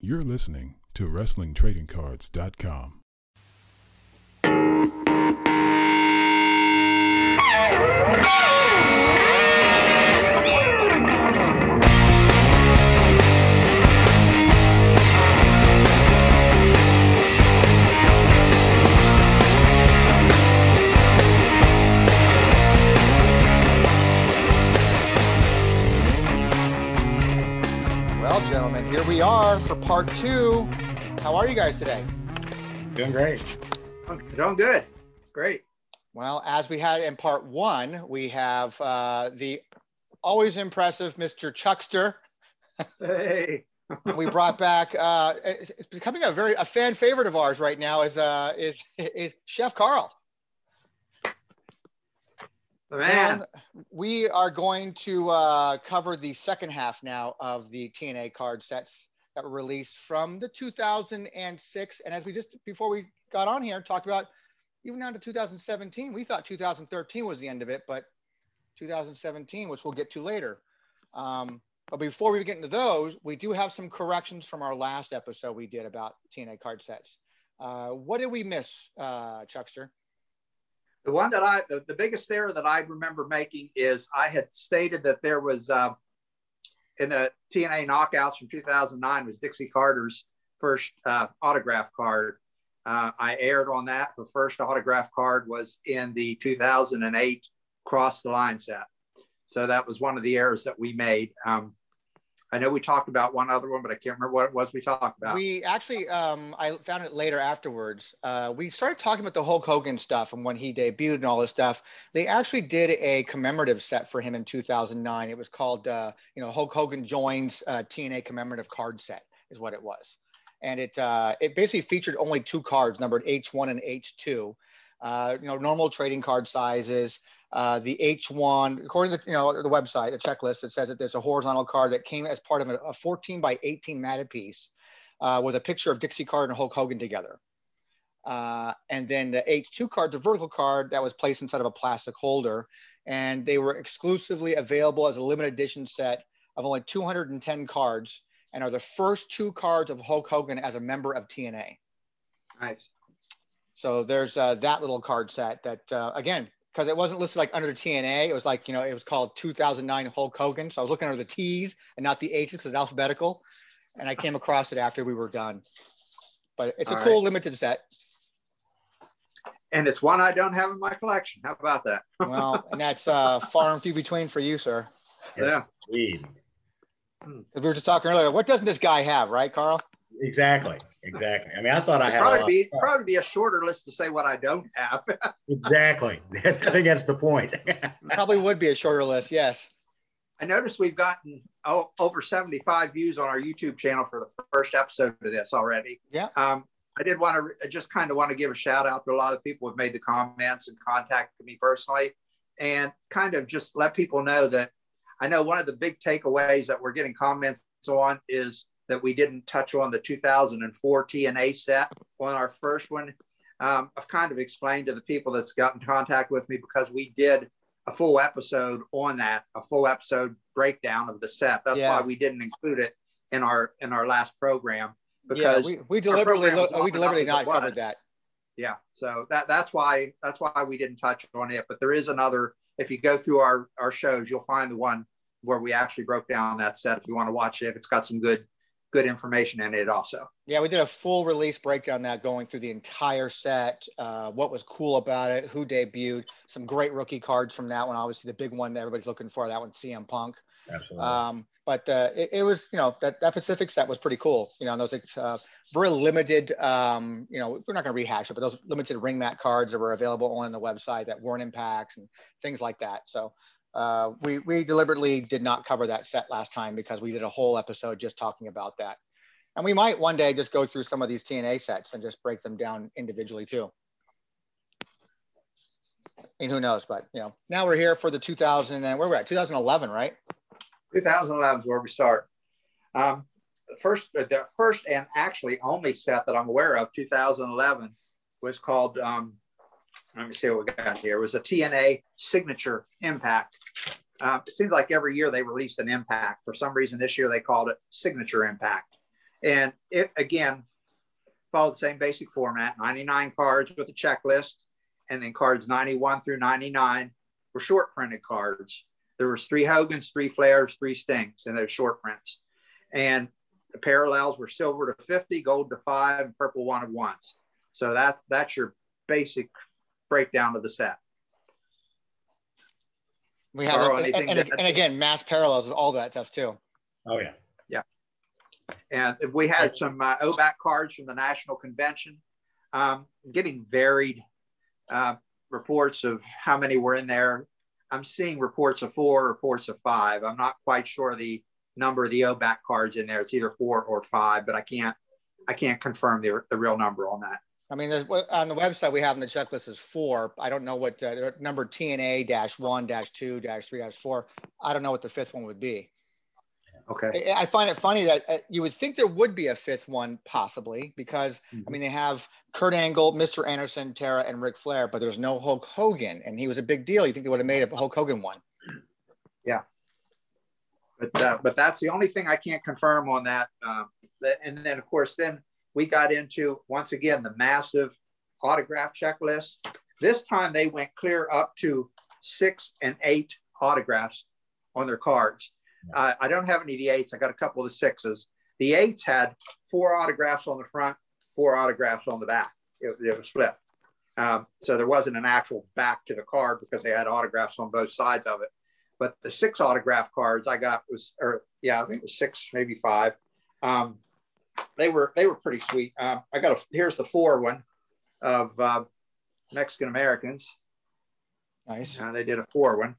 You're listening to WrestlingTradingCards.com. we are for part two. How are you guys today? Doing great. Doing good. Great. Well, as we had in part one, we have uh, the always impressive Mr. Chuckster. Hey. We brought back. Uh, it's it's becoming a very a fan favorite of ours right now. Is uh, is is Chef Carl. Man. And we are going to uh, cover the second half now of the TNA card sets that were released from the 2006. And as we just before we got on here talked about, even down to 2017, we thought 2013 was the end of it, but 2017, which we'll get to later. Um, but before we get into those, we do have some corrections from our last episode we did about TNA card sets. Uh, what did we miss, uh, Chuckster? The one that I, the, the biggest error that I remember making is I had stated that there was uh, in the TNA knockouts from 2009 was Dixie Carter's first uh, autograph card. Uh, I aired on that. The first autograph card was in the 2008 Cross the Line set. So that was one of the errors that we made. Um, I know we talked about one other one, but I can't remember what it was we talked about. We actually, um, I found it later afterwards. Uh, we started talking about the Hulk Hogan stuff and when he debuted and all this stuff. They actually did a commemorative set for him in 2009. It was called, uh, you know, Hulk Hogan joins uh, TNA commemorative card set is what it was, and it uh, it basically featured only two cards numbered H1 and H2. Uh, you know, normal trading card sizes. Uh, the H1, according to you know the website, the checklist, it says that there's a horizontal card that came as part of a, a 14 by 18 matted piece uh, with a picture of Dixie Carter and Hulk Hogan together. Uh, and then the H2 card, the vertical card that was placed inside of a plastic holder, and they were exclusively available as a limited edition set of only 210 cards, and are the first two cards of Hulk Hogan as a member of TNA. nice. So there's uh, that little card set that uh, again, because it wasn't listed like under TNA, it was like you know it was called 2009 Hulk Hogan. So I was looking under the T's and not the H's because it's alphabetical, and I came across it after we were done. But it's a All cool limited set. And it's one I don't have in my collection. How about that? Well, and that's uh, far and few between for you, sir. Yeah. Indeed. 'Cause we were just talking earlier. What doesn't this guy have, right, Carl? Exactly. Exactly. I mean, I thought I It'd had a probably lot- be probably be a shorter list to say what I don't have. exactly. I think that's the point. Probably would be a shorter list. Yes. I noticed we've gotten oh, over 75 views on our YouTube channel for the first episode of this already. Yeah. Um, I did want to I just kind of want to give a shout out to a lot of people who have made the comments and contacted me personally and kind of just let people know that I know one of the big takeaways that we're getting comments on is that we didn't touch on the 2004 TNA set on our first one. Um, I've kind of explained to the people that's got in contact with me because we did a full episode on that, a full episode breakdown of the set. That's Yeah. why we didn't include it in our in our last program Yeah. We, we deliberately we deliberately not covered that. yeah so that that's why that's why we didn't touch on it but there is another if you go through our our shows you'll find the one where we actually broke down that set if you want to watch it it's got some good good information in it also Yeah, we did a full release breakdown that going through the entire set, uh, what was cool about it, who debuted, some great rookie cards from that one. Obviously, the big one that everybody's looking for, that one, CM Punk. Absolutely. Um, but uh, it, it was, you know, that, that Pacific set was pretty cool. You know, and those uh, very limited, um, you know, we're not going to rehash it, but those limited ring mat cards that were available on the website that weren't in packs and things like that. So uh, we, we deliberately did not cover that set last time because we did a whole episode just talking about that. And we might one day just go through some of these TNA sets and just break them down individually too. Mean, who knows? But you know, now we're here for the 2000 and where we're at 2011, right? 2011 is where we start um, the first the first and actually only set that i'm aware of 2011 was called um, let me see what we got here it was a tna signature impact uh, it seems like every year they release an impact for some reason this year they called it signature impact And it again followed the same basic format 99 cards with a checklist, and then cards 91 through 99 were short printed cards. There was three Hogans, three Flairs, three Stings, and they're short prints. And the parallels were silver to 50, gold to five, and purple one of ones. So that's that's your basic breakdown of the set. We have, Carl, and, anything and, to and again, mass parallels with all that stuff too. Oh yeah, yeah. And we had some uh, Obak cards from the National Convention, um, getting varied uh, reports of how many were in there. I'm seeing reports of four, reports of five. I'm not quite sure the number of the Obak cards in there. It's either four or five, but I can't I can't confirm the, the real number on that. I mean, there's on the website we have in the checklist is four. I don't know what uh, number TNA dash one dash two dash three dash four. I don't know what the fifth one would be. Okay. I I find it funny that uh, you would think there would be a fifth one possibly because I mean they have Kurt Angle, Mr. Anderson, Tara, and Ric Flair, but there's no Hulk Hogan, and he was a big deal. You think they would have made a Hulk Hogan one? Yeah. But uh, but that's the only thing I can't confirm on that. Um, and then of course, then we got into once again the massive autograph checklist. This time they went clear up to six and eight autographs on their cards. Uh, I don't have any of the eights. I got a couple of the sixes. The eights had four autographs on the front, four autographs on the back. It, it was flipped. Um, so there wasn't an actual back to the card because they had autographs on both sides of it but the six autograph cards I got was, or yeah, I think it was six, maybe five. Um, they were they were pretty sweet. Um, I got a here's the four one of uh, Mexican Americans. Nice. Uh, they did a four one,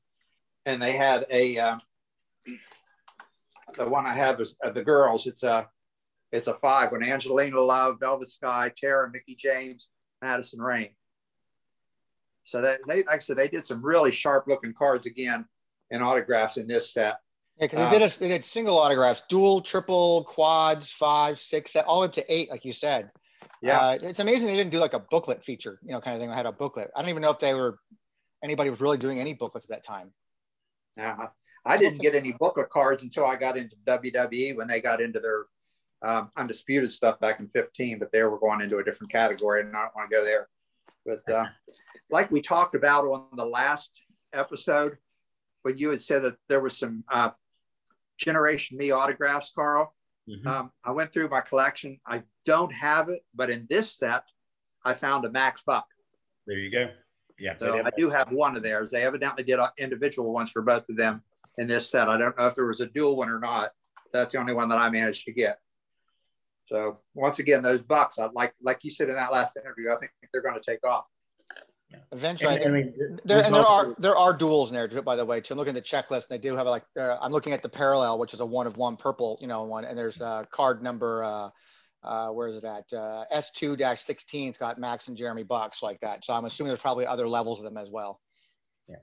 and they had a um, the one I have is uh, the girls. It's a it's a five when Angelina Love, Velvet Sky, Tara, Mickie James, Madison Rayne. So that they like I said they did some really sharp looking cards again and autographs in this set. Yeah, because Uh, they did a, they did single autographs, dual, triple, quads, five, six, all the way up to eight, like you said. Yeah, Uh, it's amazing they didn't do like a booklet feature, you know, kind of thing. I had a booklet. I don't even know if they were anybody was really doing any booklets at that time. uh, I didn't get any booklet cards until I got into WWE when they got into their um, undisputed stuff back in 15, but they were going into a different category and I don't want to go there. But uh, like we talked about on the last episode, when you had said that there was some uh, Generation Me autographs, Carl, Mhm. um, I went through my collection. I don't have it, but in this set, I found a Max Buck. There you go. Yeah. So. I do have one of theirs. They evidently did uh, individual ones for both of them in this set. I don't know if there was a dual one or not. That's the only one that I managed to get. So once again, those bucks, I like like you said in that last interview, I think they're going to take off. Eventually, I And, I mean, there, and there also- are there are duels in there too, by the way. Too. I'm looking at the checklist, and they do have like uh, I'm looking at the parallel, which is a one of one purple, you know, one, and there's uh, card number. Uh, uh, where is it at? Uh, S two dash sixteen. It's got Max and Jeremy Bucks like that. So I'm assuming there's probably other levels of them as well. Yeah.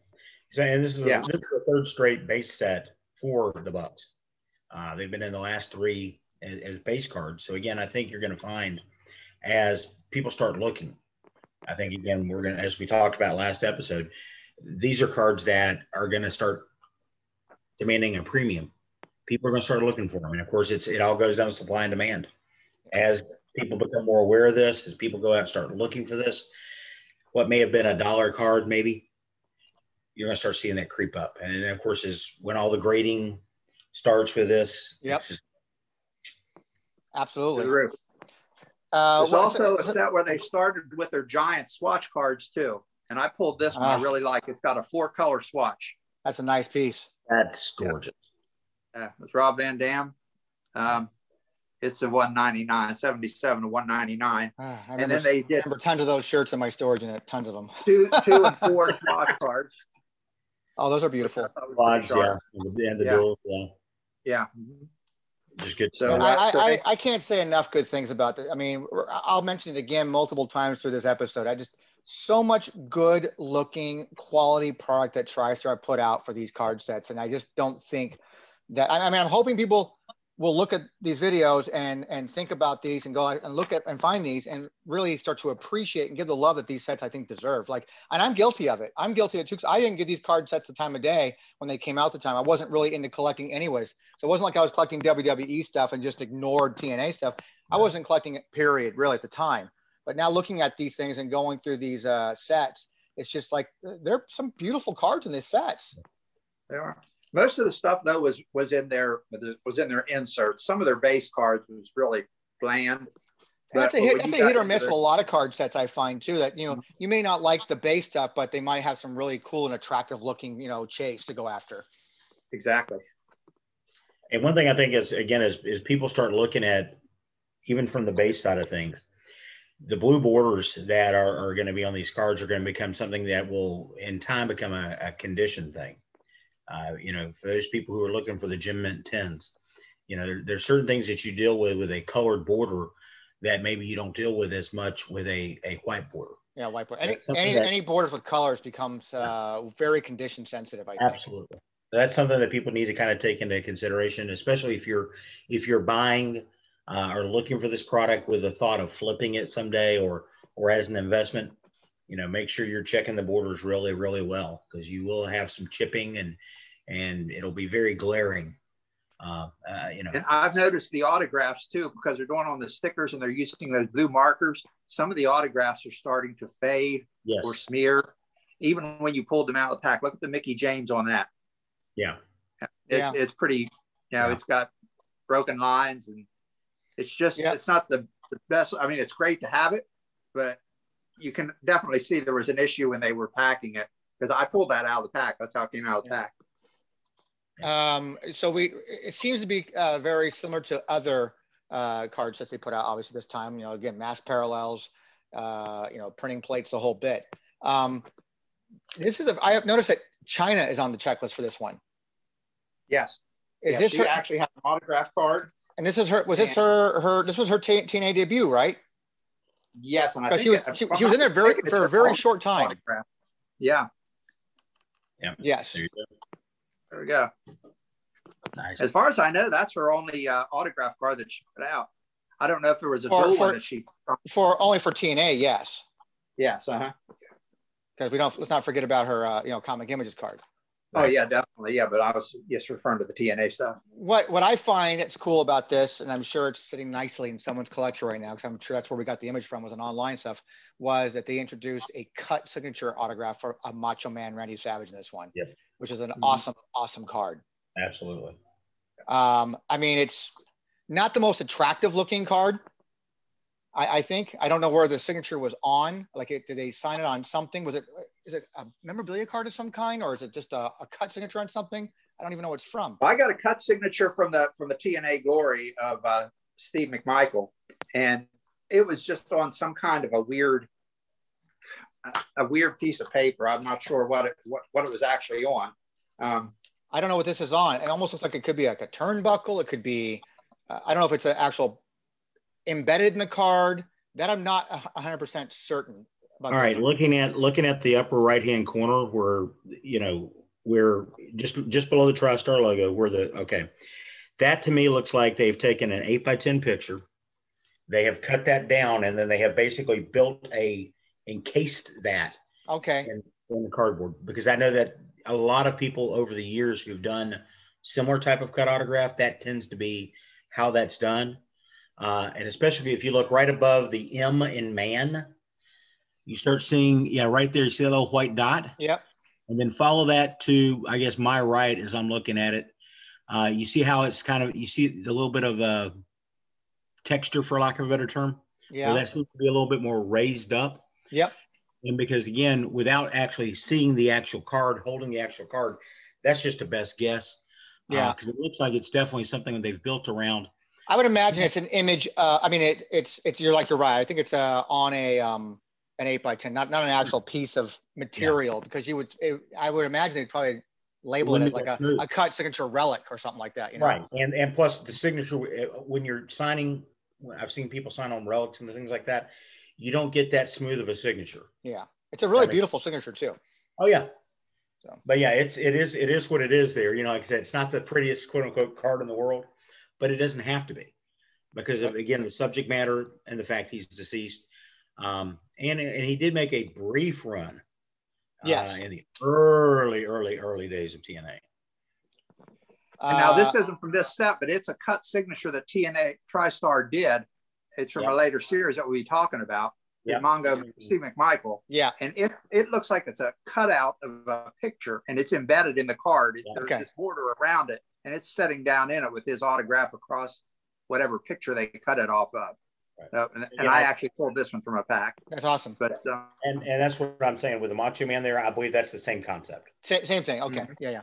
So, and this is, a, Yeah. this is the third straight base set for the Bucks. Uh, they've been in the last three as, as base cards. So again, I think you're going to find as people start looking. I think again we're going to, as we talked about last episode, these are cards that are going to start demanding a premium. People are going to start looking for them, and of course, it's it all goes down to supply and demand. As people become more aware of this, as people go out and start looking for this, what may have been a dollar card maybe you're going to start seeing that creep up. And then, of course, is when all the grading starts with this. Yep. just- Absolutely. Uh, There's what- also a set where they started with their giant swatch cards too. And I pulled this one I Ah. really like. It's got a four color swatch. that's a nice piece. that's Yeah. gorgeous. Uh, it's Rob Van Dam. Um, it's a 199, 77 to 199. Ah, I And remember, then they did remember tons of those shirts in my storage unit, tons of them. two, two and four swatch cards. Oh, those are beautiful. I thought was pretty Quads, yeah. And the, and the Yeah. dual, yeah. Yeah. Just good. So, stuff. I, uh, so I, I, I can't say enough good things about this. I mean, I'll mention it again multiple times through this episode. I just so much good looking quality product that TriStar put out for these card sets, and I just don't think that. I, I mean, I'm hoping people will look at these videos and and think about these and go and look at and find these and really start to appreciate and give the love that these sets I think deserve. Like, and I'm guilty of it. I'm guilty of it too. I didn't give these card sets the time of day when they came out the time. I wasn't really into collecting anyways. So it wasn't like I was collecting WWE stuff and just ignored TNA stuff. I wasn't collecting it period really at the time. But now looking at these things and going through these uh, sets, it's just like there are some beautiful cards in these sets. They are. Most of the stuff though was was in their was in their inserts. Some of their base cards was really bland. That's a hit. That's a hit or miss with a lot of card sets. I find too that you know mm-hmm. you may not like the base stuff, but they might have some really cool and attractive looking you know chase to go after. Exactly. And one thing I think is again is is people start looking at even from the base side of things, the blue borders that are, are going to be on these cards are going to become something that will in time become a, a condition thing. Uh, you know, for those people who are looking for the gem mint tens, you know, there, there's certain things that you deal with with a colored border that maybe you don't deal with as much with a, a white border. Yeah, white border. Any, any, any, borders with colors becomes uh, very condition sensitive. I think. Absolutely. That's something that people need to kind of take into consideration, especially if you're if you're buying uh, or looking for this product with the thought of flipping it someday or or as an investment. You know, make sure you're checking the borders really, really well because you will have some chipping and and it'll be very glaring. Uh, uh, you know, and I've noticed the autographs too because they're going on the stickers and they're using those blue markers. Some of the autographs are starting to fade yes. or smear, even when you pulled them out of the pack. Look at the Mickie James on that. Yeah, it's yeah. it's pretty. You know, yeah. it's got broken lines and it's just yep. it's not the, the best. I mean, it's great to have it, but you can definitely see there was an issue when they were packing it because I pulled that out of the pack. That's how it came out of the pack. Um, so we, it seems to be uh, very similar to other uh, cards that they put out. Obviously, this time, you know, again, mass parallels, uh, you know, printing plates, the whole bit. Um, this is, a, I have noticed that Chyna is on the checklist for this one. Yes. Is yes, this she her, actually has an autograph card? And this is her. Was this her? Her. This was her TNA debut, right? Yes, and she was she, she, was in there very for a very short time. Yeah. Yeah. Yes. There, there, we go. Nice. As far as I know, that's her only uh, autograph card that she put out. I don't know if there was a for, dual for, one that she for only for TNA. Yes. Yes. Uh huh. Because we don't let's not forget about her. Uh, you know, comic images card. Oh yeah, definitely. Yeah, but I was just referring to the TNA stuff. What what I find that's cool about this, and I'm sure it's sitting nicely in someone's collection right now, because I'm sure that's where we got the image from, was an online stuff, was that they introduced a cut signature autograph for a Macho Man Randy Savage in this one, yep. which is an mm-hmm. awesome, awesome card. Absolutely. Um, I mean, it's not the most attractive looking card. I, I think I don't know where the signature was on. Like, it, did they sign it on something? Was it is it a memorabilia card of some kind, or is it just a, a cut signature on something? I don't even know what it's from. I got a cut signature from the from the TNA Glory of uh, Steve McMichael, and it was just on some kind of a weird a weird piece of paper. I'm not sure what it what, what it was actually on. Um, I don't know what this is on. It almost looks like it could be like a turnbuckle. It could be uh, I don't know if it's an actual embedded in the card. That I'm not 100% certain. All right, looking at looking at the upper right hand corner where you know we're just just below the TriStar logo, where the okay, that to me looks like they've taken an eight by ten picture, they have cut that down, and then they have basically built a encased that okay. in, in the cardboard because I know that a lot of people over the years who've done similar type of cut autograph that tends to be how that's done, uh, and especially if you look right above the M in man you start seeing, yeah, right there, you see that little white dot? Yep. And then follow that to, I guess, my right as I'm looking at it. Uh, you see how it's kind of, you see a little bit of a texture, for lack of a better term? Yeah. That seems to be a little bit more raised up. Yep. And because, again, without actually seeing the actual card, holding the actual card, that's just a best guess. Uh, yeah. Because uh, it looks like it's definitely something that they've built around. I would imagine it's an image. Uh, I mean, it, it's it's you're like you're right. I think it's uh, on a um, an eight by ten, not not an actual piece of material, yeah. because you would it, I would imagine they'd probably label it as like a, a, cut signature relic or something like that. You know? Right, and and plus the signature eh, when you're signing, I've seen people sign on relics and things like that. You don't get that smooth of a signature. Yeah, it's a really beautiful signature too. Oh yeah. So. But yeah, it's it is it is what it is there. You know, like I said, it's not the prettiest quote unquote card in the world, but it doesn't have to be because of again the subject matter and the fact he's deceased. Um, and and he did make a brief run. Yes. Uh, in the early, early, early days of TNA. And now this Uh, isn't from this set, but it's a cut signature that TNA TriStar did. It's from Yeah. a later series that we'll be talking about. Yeah. Yeah. Mongo Steve McMichael. yeah. And it's it looks like it's a cutout of a picture and it's embedded in the card. Yeah. There's Okay. this border around it and it's setting down in it with his autograph across whatever picture they cut it off of. Right. Uh, and, and Yeah. I actually pulled this one from a pack, That's awesome. but uh, And and that's what I'm saying with the Macho Man there. I believe that's the same concept. Sa- same thing. Okay. Mhm. Yeah, yeah.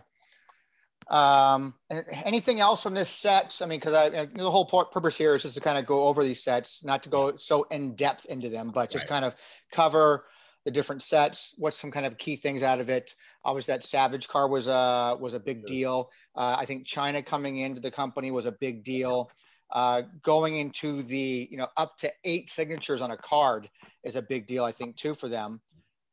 Um, anything else from this set? I mean, because I I- the whole purpose here is just to kind of go over these sets, not to go so in depth into them, but just Right. kind of cover the different sets. What's some kind of key things out of it? Obviously, that Savage car was a was a big Sure. deal. Uh, I think Chyna coming into the company was a big deal. Uh, going into the you know up to eight signatures on a card is a big deal, I think, too for them.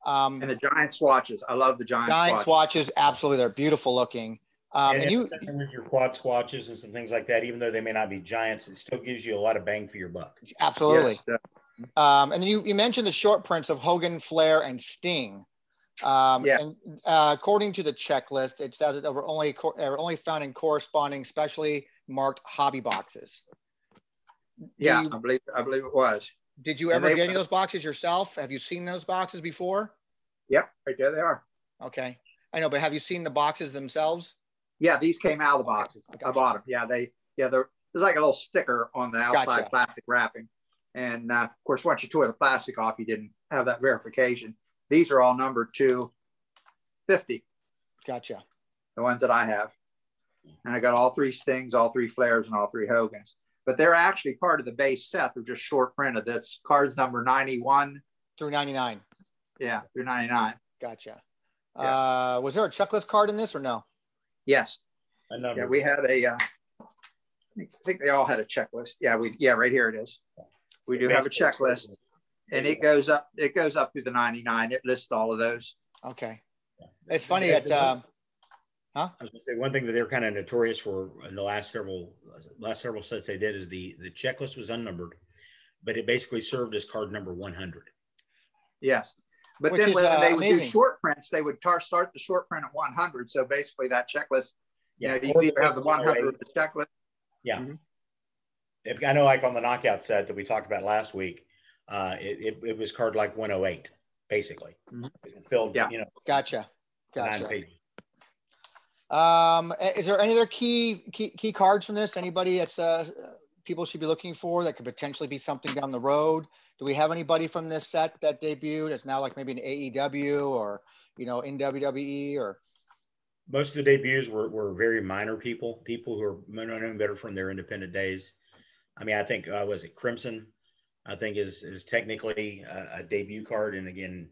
Um, and the giant swatches. I love the giant, giant swatches. swatches absolutely they're beautiful looking um, and and you with your quad swatches and some things like that, even though they may not be giants, it still gives you a lot of bang for your buck. absolutely Yes, uh, um, and then you, you mentioned the short prints of hogan flair and sting um, Yeah. and uh, according to the checklist it says that they were only co- they were only found in corresponding specially marked hobby boxes yeah, you- I believe I believe it was. did you ever they- get any of those boxes yourself have you seen those boxes before Yep, right there they are. okay i know but have you seen the boxes themselves Yeah, these came out of the boxes. I I, gotcha. bought them. Yeah, they yeah they're there's like a little sticker on the outside Gotcha. plastic wrapping, and uh, of course once you tore the plastic off, you didn't have that verification. These are all numbered to 50, gotcha the ones that I have, and I got all three Stings, all three Flairs, and all three Hogans. But they're actually part of the base set. They're just short printed. That's cards number 91. through 99 Yeah, through 99. gotcha Yeah. uh, was there a checklist card in this or no Yes. A number. Yeah, we had a. Uh, I think they all had a checklist. Yeah, we yeah right here it is. We do have a checklist, and it goes up. It goes up to the ninety nine. It lists all of those. Okay. It's funny that um, I was gonna say one thing that they're kind of notorious for in the last several last several sets they did is the the checklist was unnumbered, but it basically served as card number 100. Yes, but Which then is, when uh, they would do short prints, they would tar- start the short print at one hundred. So basically, that checklist. Yeah, you, or know, you either have the one hundred 108. or the checklist. Yeah. Mhm. If, I know, like on the knockout set that we talked about last week, uh, it, it, it was card like 108, basically. Mhm. It filled, Yeah. you know, gotcha. nine Gotcha. Um, is there any other key, key, key cards from this? Anybody that's, uh, people should be looking for that could potentially be something down the road? Do we have anybody from this set that debuted? It's now like maybe an AEW or, you know, in WWE or, Most of the debuts were, were very minor people, people who are known better from their independent days. I mean, I think, uh, was it Crimson? I think is, is technically a, a debut card. And again,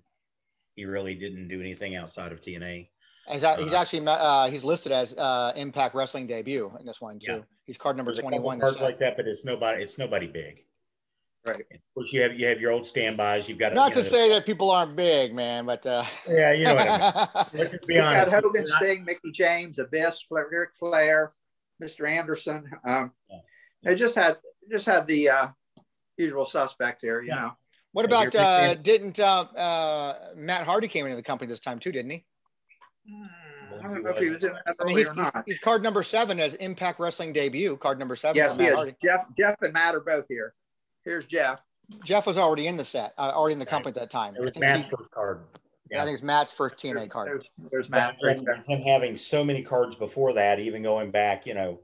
he really didn't do anything outside of TNA. He's, a- he's Uh, actually, uh, he's listed as, uh, Impact Wrestling debut in this one too. Yeah. He's card number There's a couple 21. cards like that, but it's nobody, it's nobody big. Right. Of course, you have, you have your old standbys. You've got, Not you to know, say that people aren't big, man, but, uh. Yeah, you know what I mean. Let's just be We've got honest. Hogan, It's not- Sting, Mickie James, Abyss, Flair, Ric Flair, Mr. Anderson. Um, they just had just had the uh, usual suspects here, you Yeah. know. What Yeah, about, uh, didn't, uh, uh, Matt Hardy came into the company this time too, didn't he? I don't know if he was in that I mean, early he's, or not. he's card number seven as Impact Wrestling debut, card number seven. Yes, for he Matt is. Hardy. Jeff, Jeff, and Matt are both here. Here's Jeff. Jeff was already in the set, uh, already in the Right. company at that time. It I was think, Matt's he, first card. I think it's Matt's first TNA There's, card. there's, there's Matt. Matt, right there. him having so many cards before that, even going back, you know,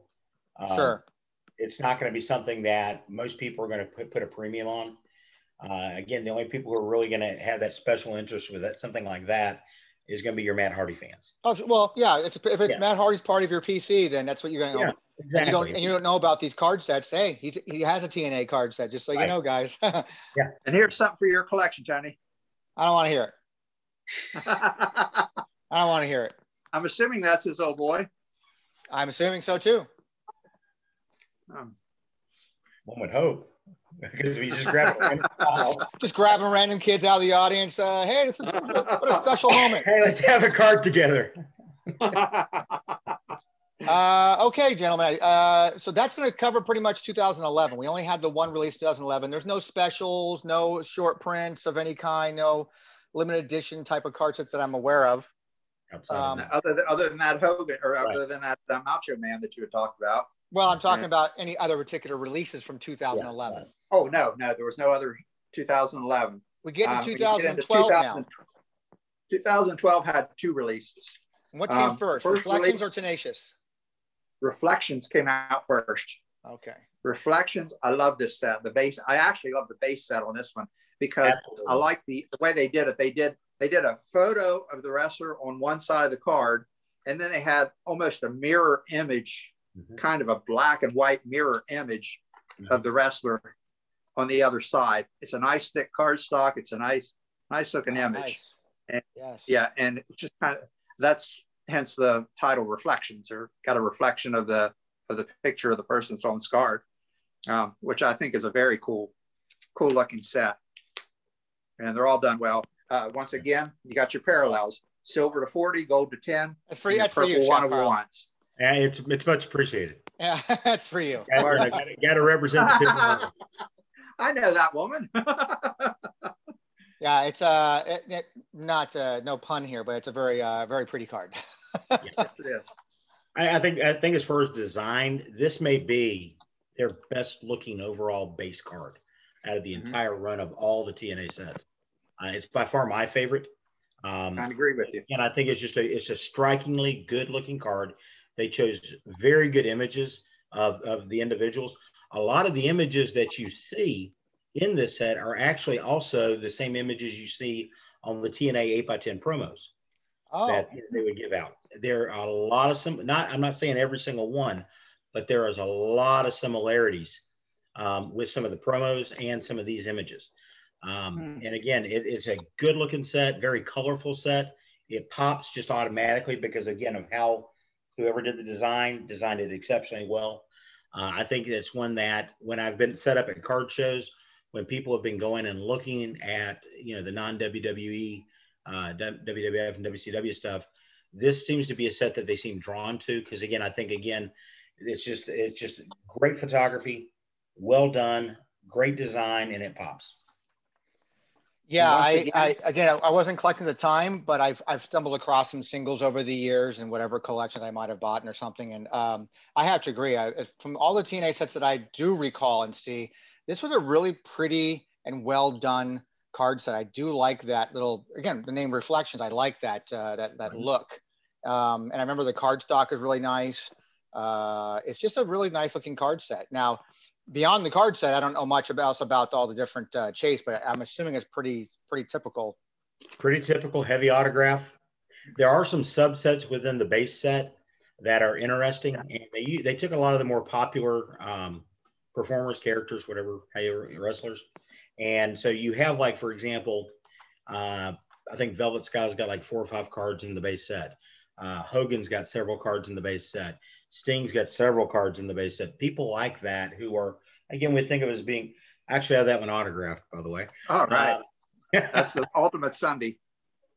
um, Sure. it's not going to be something that most people are going to put, put a premium on. Uh, again, the only people who are really going to have that special interest with that, something like that is going to be your Matt Hardy fans. Oh, well, yeah. If, if it's Yeah. Matt Hardy's part of your PC, then that's what you're going to Yeah, know. And you don't, and you don't know about these card sets. Hey, he, he has a TNA card set, just so you know, guys. I And here's something for your collection, Johnny. I don't want to hear it. I don't want to hear it. I'm assuming that's his old boy. I'm assuming so too. Um, One would hope. Because we just grab it, Just grabbing random kids out of the audience. Uh, hey, this is what a, what a special moment. hey, let's have a card together. Uh, okay, gentlemen. Uh, so that's going to cover pretty much 2011. We only had the one release 2011. There's no specials, no short prints of any kind, no limited edition type of card sets that I'm aware of. Um, other, than, other than that Hogan or right. other than that uh, Macho Man that you had talked about. Well, I'm talking about any other particular releases from 2011. Yeah. Oh no, no, there was no other 2011. We get into um, 2012 get 2000, now. 2012 had two releases. What came um, first, first Reflections release, or Tenacious? Reflections came out first. Okay. Reflections, I love this set. The base, I actually love the base set on this one because Absolutely. I like the, the way they did it. They did they did a photo of the wrestler on one side of the card, and then they had almost a mirror image, mm-hmm. kind of a black and white mirror image mm-hmm. of the wrestler on the other side. It's a nice thick card stock. It's a nice, nice looking oh, image. Nice. And, yes. Yeah, and it's just kind of that's hence the title reflections or got a reflection of the of the picture of the person that's on the card, um, which I think is a very cool, cool looking set. And they're all done well. Uh, once again, you got your parallels: silver to forty, gold to ten. That's for, that's for you, one of ones. Yeah, it's it's much appreciated. Yeah, that's for you. Got to represent the I know that woman. yeah, it's uh, it, it, not uh, no pun here, but it's a very uh, very pretty card. yes, it is. I, I think I think as far as design, this may be their best looking overall base card out of the mm-hmm. entire run of all the TNA sets. Uh, it's by far my favorite. Um, I agree with you. And I think it's just a it's a strikingly good looking card. They chose very good images of, of the individuals. A lot of the images that you see in this set are actually also the same images you see on the TNA 8x10 promos oh. that they would give out. There are a lot of some, not, I'm not saying every single one, but there is a lot of similarities um, with some of the promos and some of these images. Um, mm. And again, it, it's a good looking set, very colorful set. It pops just automatically because, again, of how whoever did the design designed it exceptionally well. Uh, I think it's one that when I've been set up at card shows, when people have been going and looking at you know the non WWE, uh, WWF and WCW stuff, this seems to be a set that they seem drawn to because again, I think again, it's just it's just great photography, well done, great design, and it pops. Yeah, I, again, I, again, I wasn't collecting the time, but I've I've stumbled across some singles over the years and whatever collections I might have bought or something. And um, I have to agree. I, from all the TNA sets that I do recall and see, this was a really pretty and well done card set. I do like that little again the name Reflections. I like that uh, that that look. Um, and I remember the card stock is really nice. Uh, it's just a really nice looking card set. Now, beyond the card set, I don't know much about about all the different uh, chase, but I'm assuming it's pretty pretty typical. Pretty typical, heavy autograph. There are some subsets within the base set that are interesting, and they they took a lot of the more popular um, performers, characters, whatever, wrestlers, and so you have like for example, uh, I think Velvet Sky's got like four or five cards in the base set. Uh, Hogan's got several cards in the base set. Sting's got several cards in the base set. People like that who are again we think of as being actually I have that one autographed by the way. All right. Uh, That's the ultimate Sunday.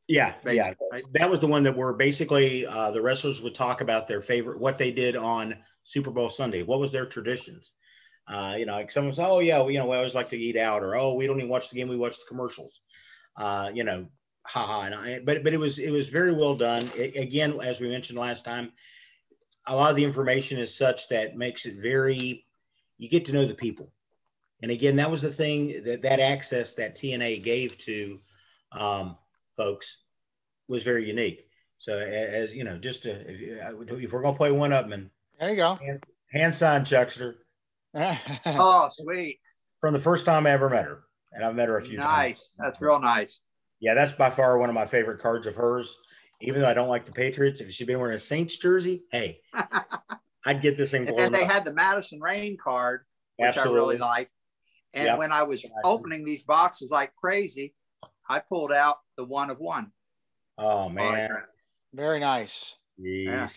Yeah, yeah. Right? That was the one that were basically uh, the wrestlers would talk about their favorite, what they did on Super Bowl Sunday. What was their traditions? Uh, you know, like someone says, "Oh yeah, well, you know, we always like to eat out," or "Oh, we don't even watch the game; we watch the commercials." Uh, you know, haha. And I, but but it was it was very well done. It, again, as we mentioned last time, a lot of the information is such that makes it very. You get to know the people, and again, that was the thing that that access that TNA gave to um, folks was very unique. So as you know, just to, if, if we're gonna play one up, man, there you go. Hand, hand sign, Chuckster. oh, sweet. From the first time I ever met her, and I've met her a few nice. times. Nice. That's real nice yeah, that's by far one of my favorite cards of hers. Even though I don't like the Patriots, if she'd been wearing a Saints jersey, hey, I'd get this thing. And then they up. had the Madison Rayne card, which Absolutely. I really liked. And yep. when I was opening these boxes like crazy, I pulled out the one of one. Oh man, very nice. Jeez, yeah.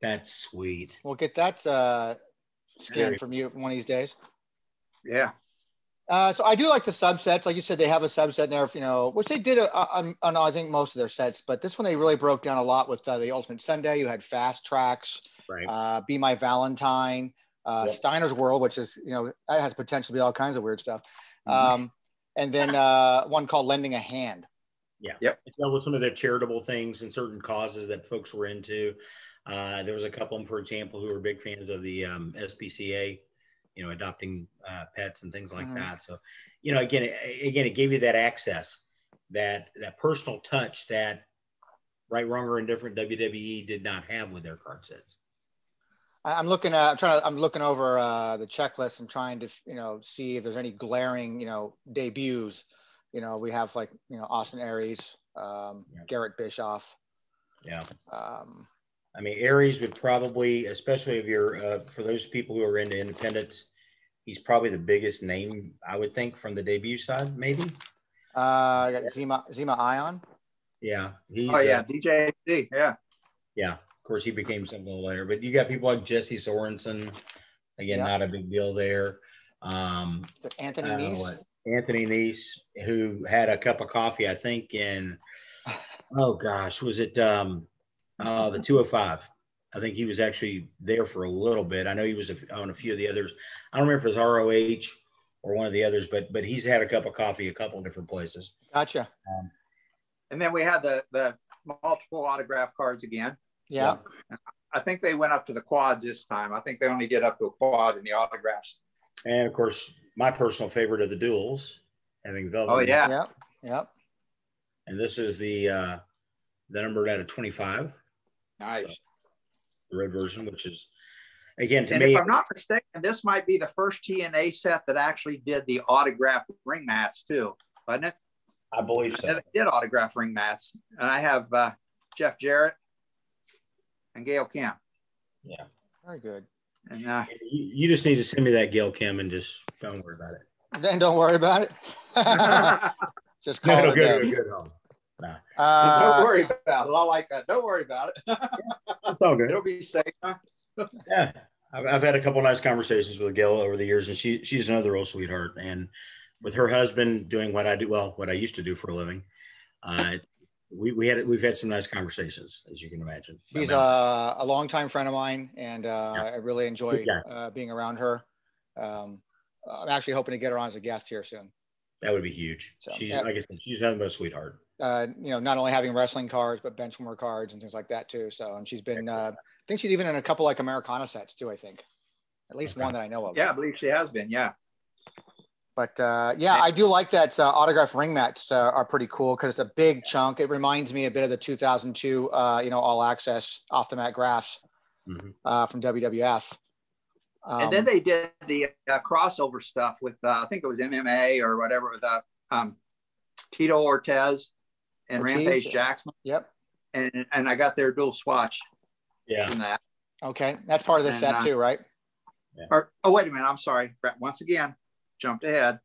that's sweet. We'll get that uh, skin from you one of these days. Yeah. Uh, so I do like the subsets. Like you said, they have a subset in there, you know, which they did uh, on, on, I think most of their sets, but this one they really broke down a lot with uh, the Ultimate Sunday. You had Fast Tracks, Right. uh, Be My Valentine, uh, Yep. Steiner's World, which is, you know, that has potential to be all kinds of weird stuff. Mhm. Um, and then uh, one called Lending a Hand. Yeah. Yep. It dealt with some of the charitable things and certain causes that folks were into. Uh, there was a couple of them, for example, who were big fans of the um, SPCA, you know, adopting uh, pets and things like Mhm. that. So, you know, again, it, again, it gave you that access, that that personal touch that right, wrong, or indifferent WWE did not have with their card sets. I'm looking at, I'm trying to, I'm looking over uh, the checklist and trying to, you know, see if there's any glaring, you know, debuts. You know, we have like, you know, Austin Aries, um, Yeah. Garrett Bischoff. Yeah. Um, I mean, Aries would probably, especially if you're, uh, for those people who are into independence, he's probably the biggest name, I would think, from the debut side, maybe. uh, I got Zema, Zema Ion. Yeah. He's, Oh yeah, uh, DJ Z. Yeah. yeah. Of course, he became something later, but you got people like Jesse Sorensen. Again, Yeah. not a big deal there. Um, Anthony uh, Neese? Anthony Nese, who had a cup of coffee, I think, in, oh gosh, was it um, uh, the 205? I think he was actually there for a little bit. I know he was a- on a few of the others. I don't remember if it was ROH or one of the others, but but he's had a cup of coffee a couple of different places. Gotcha. And then we had the the multiple autograph cards again. Yeah. I think they went up to the quads this time. I think they only did up to a quad in the autographs. And of course, my personal favorite of the duels, having Velvet. Oh yeah. Yep. Yep. And this is the uh, the number out of 25, Nice. the red version, which is again to And me. if I'm not mistaken, this might be the first TNA set that actually did the autograph ring mats too, wasn't it? I believe I so. they did autograph ring mats, and I have uh, Jeff Jarrett and Gail Kim. Yeah. Very good. And uh, You, you just need to send me that Gail Kim and just don't worry about it. Then don't worry about it. Just call no, it a good, day. good home. Uh, don't worry about it. I like that. Don't worry about it. It's all good. It'll be safe. Huh? Yeah, I've, I've had a couple nice conversations with Gail over the years, and she she's another real sweetheart. And with her husband doing what I do, well, what I used to do for a living, uh, we we had we've had some nice conversations, as you can imagine. She's about- a, a longtime friend of mine, and uh, Yeah. I really enjoy guy. uh, being around her. Um, I'm actually hoping to get her on as a guest here soon. That would be huge. So, she's yeah. like I said, she's nothing but a sweetheart. Uh, you know, not only having wrestling cards, but benchwarmer cards and things like that too. So, and she's been, uh, I think she's even in a couple like Americana sets too. I think, at least Okay. one that I know of. Yeah, I believe she has been. Yeah. But uh, yeah, I do like that uh, autograph ring mats uh, are pretty cool because it's a big chunk. It reminds me a bit of the 2002, uh, you know, all access off the mat graphs Mhm. uh, from WWF. Um, and then they did the uh, crossover stuff with uh, I think it was MMA or whatever with uh, um, Tito Ortiz and Ortiz, Rampage. Jackson, yep. and and I got their dual swatch Yeah, in that. Okay, that's part of this And, set uh, too, right? Or oh wait a minute, I'm sorry. Brett, Once again, jumped ahead.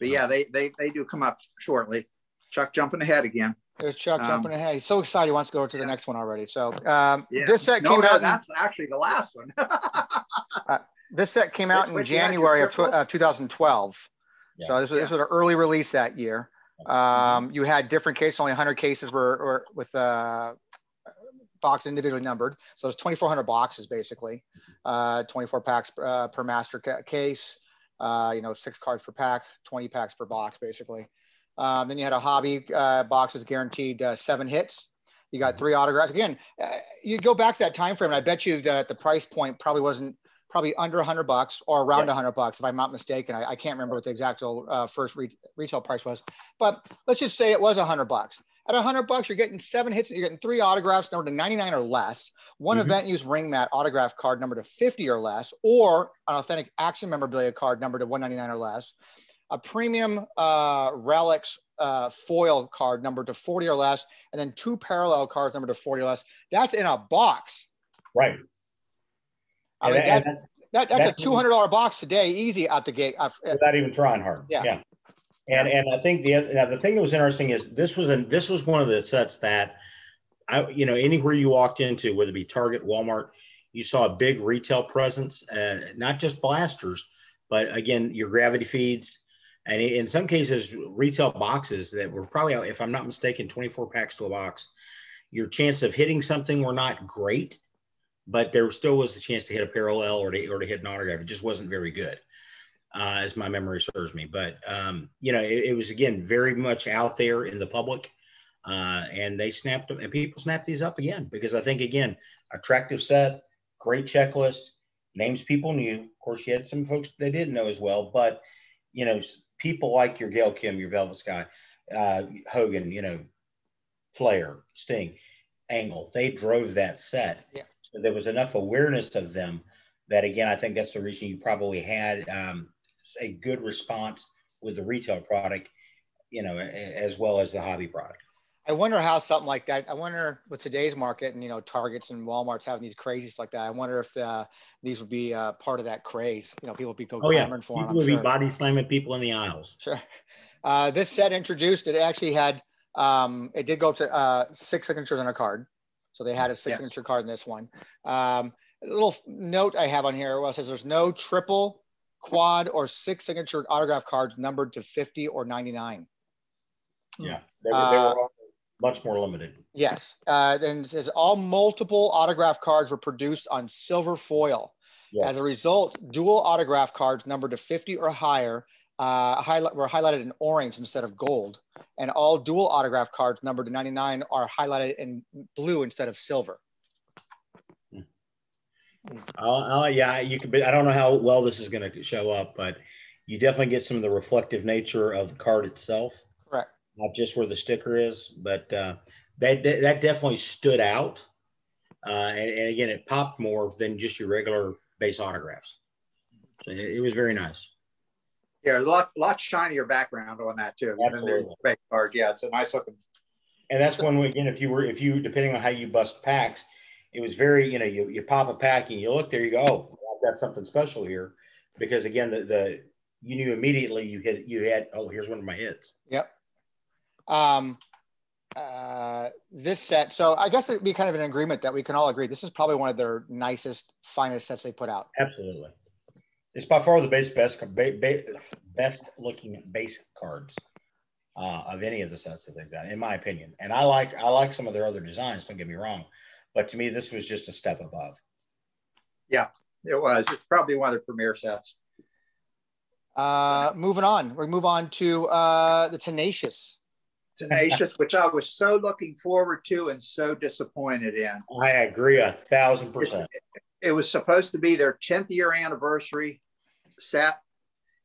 But yeah, they they they do come up shortly. Chuck jumping ahead again. There's Chuck um, jumping ahead. He's so excited. He wants to go to the yeah. next one already. So um, Yeah. this set No, came no, out. In, that's actually the last one. this set came out Which- in which you had your January of tw- uh, 2012. Yeah. So this was, this was an early release that year. Um, you had different cases. Only 100 cases were, were with uh, boxes individually numbered. So it's 2,400 boxes basically. Uh, 24 packs uh, per master ca- case. Uh, you know, six cards per pack, 20 packs per box basically. Um, then you had a hobby uh, boxes guaranteed uh, seven hits. You got three autographs. Again, uh, you go back to that time frame, and I bet you that the price point probably wasn't probably under 100 bucks or around Yeah. 100 bucks, if I'm not mistaken. I, I can't remember what the exact uh, first re- retail price was, but let's just say it was 100 bucks. At 100 bucks, you're getting seven hits, you're getting three autographs numbered to 99 or less. One Mhm. event use ring mat autograph card numbered to 50 or less, or an authentic action memorabilia card numbered to 199 or less. A premium uh, relics uh, foil card numbered to 40 or less, and then two parallel cards numbered to 40 or less. That's in a box. right. I mean, that- that's, that, that's a two hundred dollar box today, easy out the gate. Uh, without even trying hard. Yeah. yeah. And and I think the now the thing that was interesting is this was a this was one of the sets that I you know anywhere you walked into whether it be Target, Walmart, you saw a big retail presence, uh, not just blasters, but again your gravity feeds. and in some cases, retail boxes that were probably, if I'm not mistaken, 24 packs to a box. Your chance of hitting something were not great, but there still was the chance to hit a parallel or to, or to hit an autograph. It just wasn't very good, uh, as my memory serves me. But um, you know, it, it, was again very much out there in the public, uh, and they snapped them, and people snapped these up again because I think again, attractive set, great checklist, names people knew. Of course, you had some folks they didn't know as well, but you know, people like your Gail Kim, your Velvet Sky, uh, Hogan, you know, Flair, Sting, Angle, they drove that set. Yeah. So there was enough awareness of them that, again, I think that's the reason you probably had um, a good response with the retail product, you know, as well as the hobby product. I wonder how something like that. I wonder with today's market and you know Targets and WalMarts having these crazies like that. I wonder if the, these would be uh, part of that craze. You know, people would be go oh, yeah. for people them. People would sure. be body slamming people in the aisles. Sure. Uh, this set introduced it actually had um, it did go up to uh, six signatures on a card, so they had a six yeah. signature card in this one. Um, a little note I have on here well says there's no triple, quad, or six signature autograph cards numbered to 50 or 99. Yeah, they were, they were uh, all much more limited. Yes. Uh, and says all multiple autograph cards were produced on silver foil. Yes. As a result, dual autograph cards numbered to 50 or higher uh, highlight, were highlighted in orange instead of gold. And all dual autograph cards numbered to 99 are highlighted in blue instead of silver. Uh, uh, yeah, you could. Be, I don't know how well this is going to show up, but you definitely get some of the reflective nature of the card itself Correct. not just where the sticker is, but uh, that that definitely stood out. Uh, and, and, again, it popped more than just your regular base autographs. So it, it, was very nice. Yeah, a lot, lot shinier background on that too. Absolutely. Than card. Yeah, it's a nice looking. And that's when, again, if you were, if you, depending on how you bust packs, it was very, you know, you, you pop a pack and you look there, you go, oh, I've got something special here, because again, the the you knew immediately you hit, you had, oh, here's one of my hits. Yep. Um, uh, this set, so I guess it'd be kind of an agreement that we can all agree this is probably one of their nicest, finest sets they put out. Absolutely, it's by far the base best best looking base cards uh, of any of the sets that they've got, in my opinion. And I like I like some of their other designs. Don't get me wrong, but to me, this was just a step above. Yeah, it was. It's probably one of the premier sets. Uh, moving on, we move on to uh, the Tenacious tenacious, which I was so looking forward to and so disappointed in. I agree a thousand percent. It was supposed to be their 10th year anniversary set.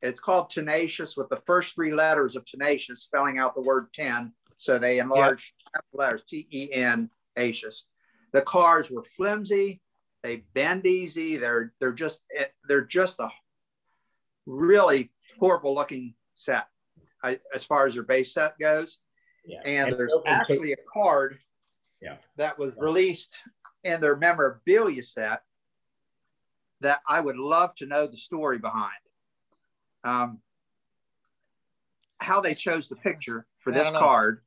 It's called Tenacious with the first three letters of Tenacious spelling out the word 10. So they enlarged yep. letters T E N, Acious. The cards were flimsy. They bend easy. They're they're just eh, they're just a really horrible looking set I, as far as their base set goes. Yeah. And, and there's actually a card yeah. that was released in their memorabilia set that I would love to know the story behind. Um, how they chose the picture for this card.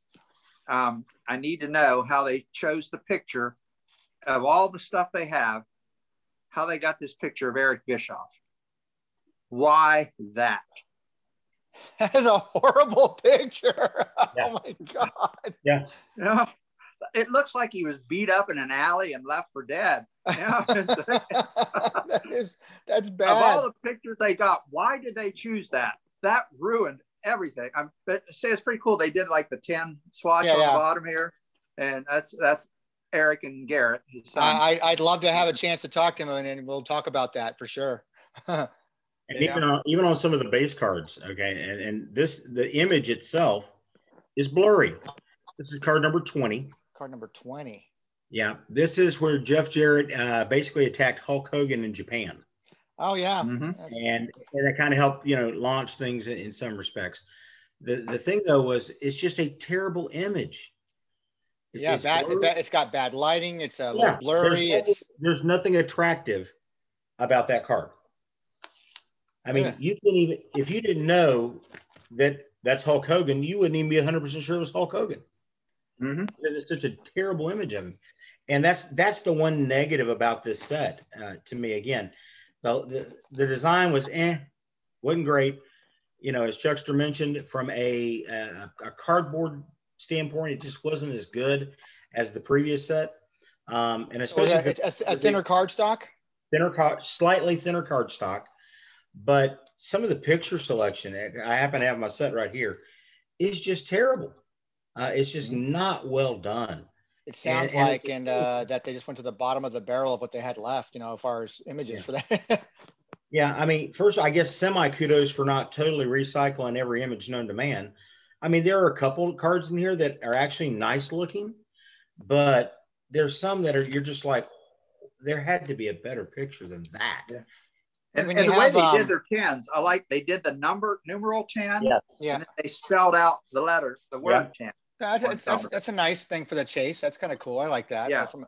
Um, I need to know how they chose the picture of all the stuff they have, how they got this picture of Eric Bischoff. Why that? That is a horrible picture. Yeah. Oh my god. Yeah. Yeah. It looks like he was beat up in an alley and left for dead. Yeah. that is that's bad. Of all the pictures they got, why did they choose that? That ruined everything. I'm but say it's pretty cool. They did like the 10 swatch yeah, on yeah. the bottom here. And that's that's Eric and Garrett. I, I'd love to have a chance to talk to him and, and we'll talk about that for sure. And yeah. even on even on some of the base cards, okay, and, and this the image itself is blurry. This is card number 20. Card number 20. Yeah, this is where Jeff Jarrett uh, basically attacked Hulk Hogan in Japan. Oh yeah, mm-hmm. and, and that kind of helped you know launch things in, in, some respects. The the thing though was it's just a terrible image. It's, yeah, bad, it's got bad lighting. It's a yeah, blurry. There's, it's there's nothing attractive about that card. I mean, yeah. you can even if you didn't know that that's Hulk Hogan, you wouldn't even be 100 percent sure it was Hulk Hogan mm-hmm. because it's such a terrible image of him. And that's that's the one negative about this set uh, to me. Again, the, the the design was eh, wasn't great. you know, as Chuckster mentioned, from a, a, a cardboard standpoint, it just wasn't as good as the previous set. Um, and especially oh, yeah, it's a, a thinner cardstock, thinner card, slightly thinner cardstock. But some of the picture selection, I happen to have my set right here, is just terrible. Uh, it's just mm-hmm. not well done. It sounds and, like, and, uh, that they just went to the bottom of the barrel of what they had left, you know, as far as images yeah. for that. yeah, I mean, first, I guess semi kudos for not totally recycling every image known to man. I mean, there are a couple of cards in here that are actually nice looking, but there's some that are you're just like, there had to be a better picture than that. Yeah. And, and the have, way they um, did their tens, I like they did the number numeral 10. Yes. Yeah. they spelled out the letter, the word yeah. 10. That's, that's, that's, a nice thing for the chase. That's kind of cool. I like that. Yeah. From,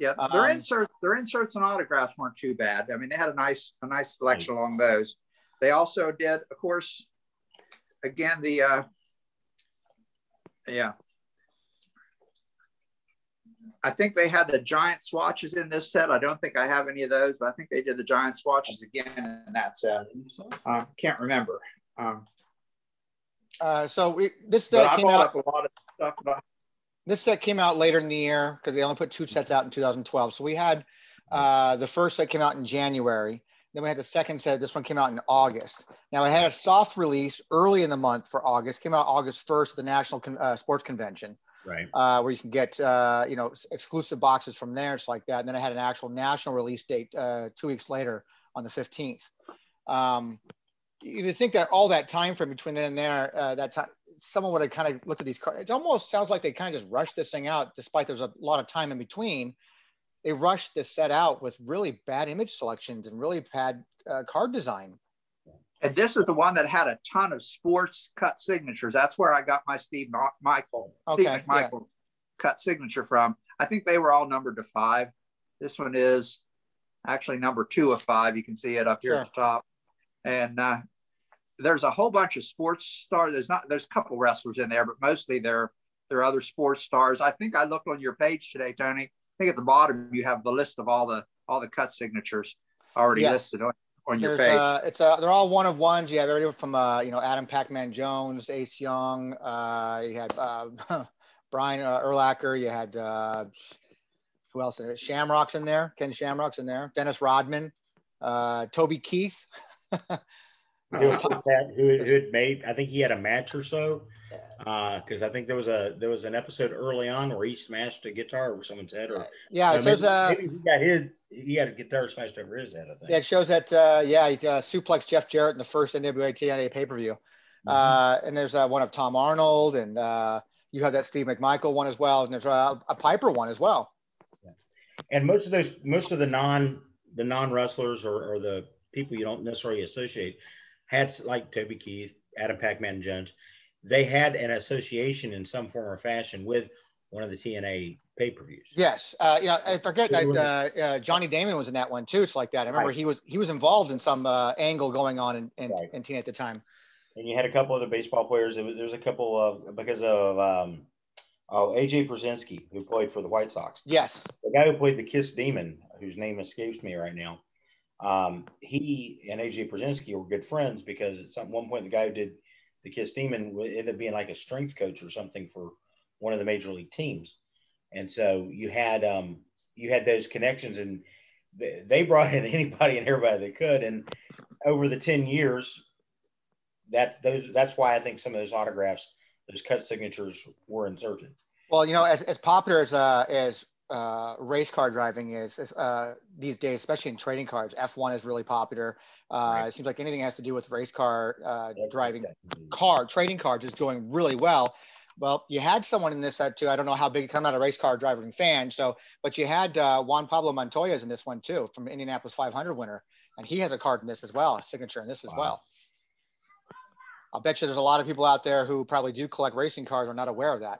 yeah. Their um, inserts, their inserts and autographs weren't too bad. I mean, they had a nice, a nice selection along those. They also did, of course, again, the, uh, yeah. I think they had the giant swatches in this set. I don't think I have any of those, but I think they did the giant swatches again in that set. Uh, can't remember. Um, uh, so we, this set came out. a lot of stuff. About- this set came out later in the year because they only put two sets out in 2012. So we had uh, the first set came out in January. Then we had the second set. This one came out in August. Now I had a soft release early in the month for August. Came out August 1st at the National Con- uh, Sports Convention, right? Uh, where you can get uh, you know exclusive boxes from there. It's like that. And then I had an actual national release date uh, two weeks later on the 15th. Um, you would think that all that time frame between then and there, uh, that time, someone would have kind of looked at these cards. It almost sounds like they kind of just rushed this thing out, despite there's a lot of time in between. They rushed this set out with really bad image selections and really bad uh, card design. And this is the one that had a ton of sports cut signatures. That's where I got my Steve Michael, okay, Steve McMichael yeah. cut signature from. I think they were all numbered to five. This one is actually number two of five. You can see it up here sure. at the top. And uh, there's a whole bunch of sports stars. There's not there's a couple wrestlers in there, but mostly they're they're other sports stars. I think I looked on your page today, Tony. I think at the bottom you have the list of all the all the cut signatures already yes. listed on, on your page. Uh, it's uh, they're all one of ones. You have everyone from uh, you know Adam Pac-Man Jones, Ace Young. Uh, you had uh, Brian uh, Urlacher. You had uh, who else? In Shamrock's in there. Ken Shamrock's in there. Dennis Rodman. Uh, Toby Keith. who, that, who, who had made, I think he had a match or so. Because uh, I think there was a there was an episode early on where he smashed a guitar over someone's head, or yeah, it shows. Maybe, uh, maybe he got his he had a guitar smashed over his head. I think. Yeah, it shows that. Uh, yeah, he uh, suplexed Jeff Jarrett in the first NWA TNA pay per view. Mm-hmm. Uh, and there's uh, one of Tom Arnold, and uh, you have that Steve McMichael one as well, and there's a, a Piper one as well. Yeah. And most of those, most of the non the non wrestlers or, or the people you don't necessarily associate had like Toby Keith, Adam Pac-Man Jones, they had an association in some form or fashion with one of the TNA pay-per-views. Yes, uh, you know, I forget that uh, uh, Johnny Damon was in that one too. It's like that. I remember right. he was he was involved in some uh, angle going on in, in, right. in TNA at the time. And you had a couple other baseball players. There was, there was a couple of because of um, oh AJ Pierzynski who played for the White Sox. Yes, the guy who played the Kiss Demon, whose name escapes me right now. Um, he and AJ Pierzynski were good friends because at some one point the guy who did the Kiss Demon ended up being like a strength coach or something for one of the major league teams, and so you had um, you had those connections, and they brought in anybody and everybody they could, and over the ten years, that's those that's why I think some of those autographs, those cut signatures were inserted. Well, you know, as, as popular as uh, as uh, race car driving is uh, these days, especially in trading cards. F1 is really popular. Uh, right. It seems like anything has to do with race car uh, driving car trading cards is doing really well. Well, you had someone in this set too. I don't know how big. I'm not a race car driving fan, so but you had uh, Juan Pablo Montoya's in this one too, from Indianapolis 500 winner, and he has a card in this as well, a signature in this wow. as well. I'll bet you there's a lot of people out there who probably do collect racing cars are not aware of that.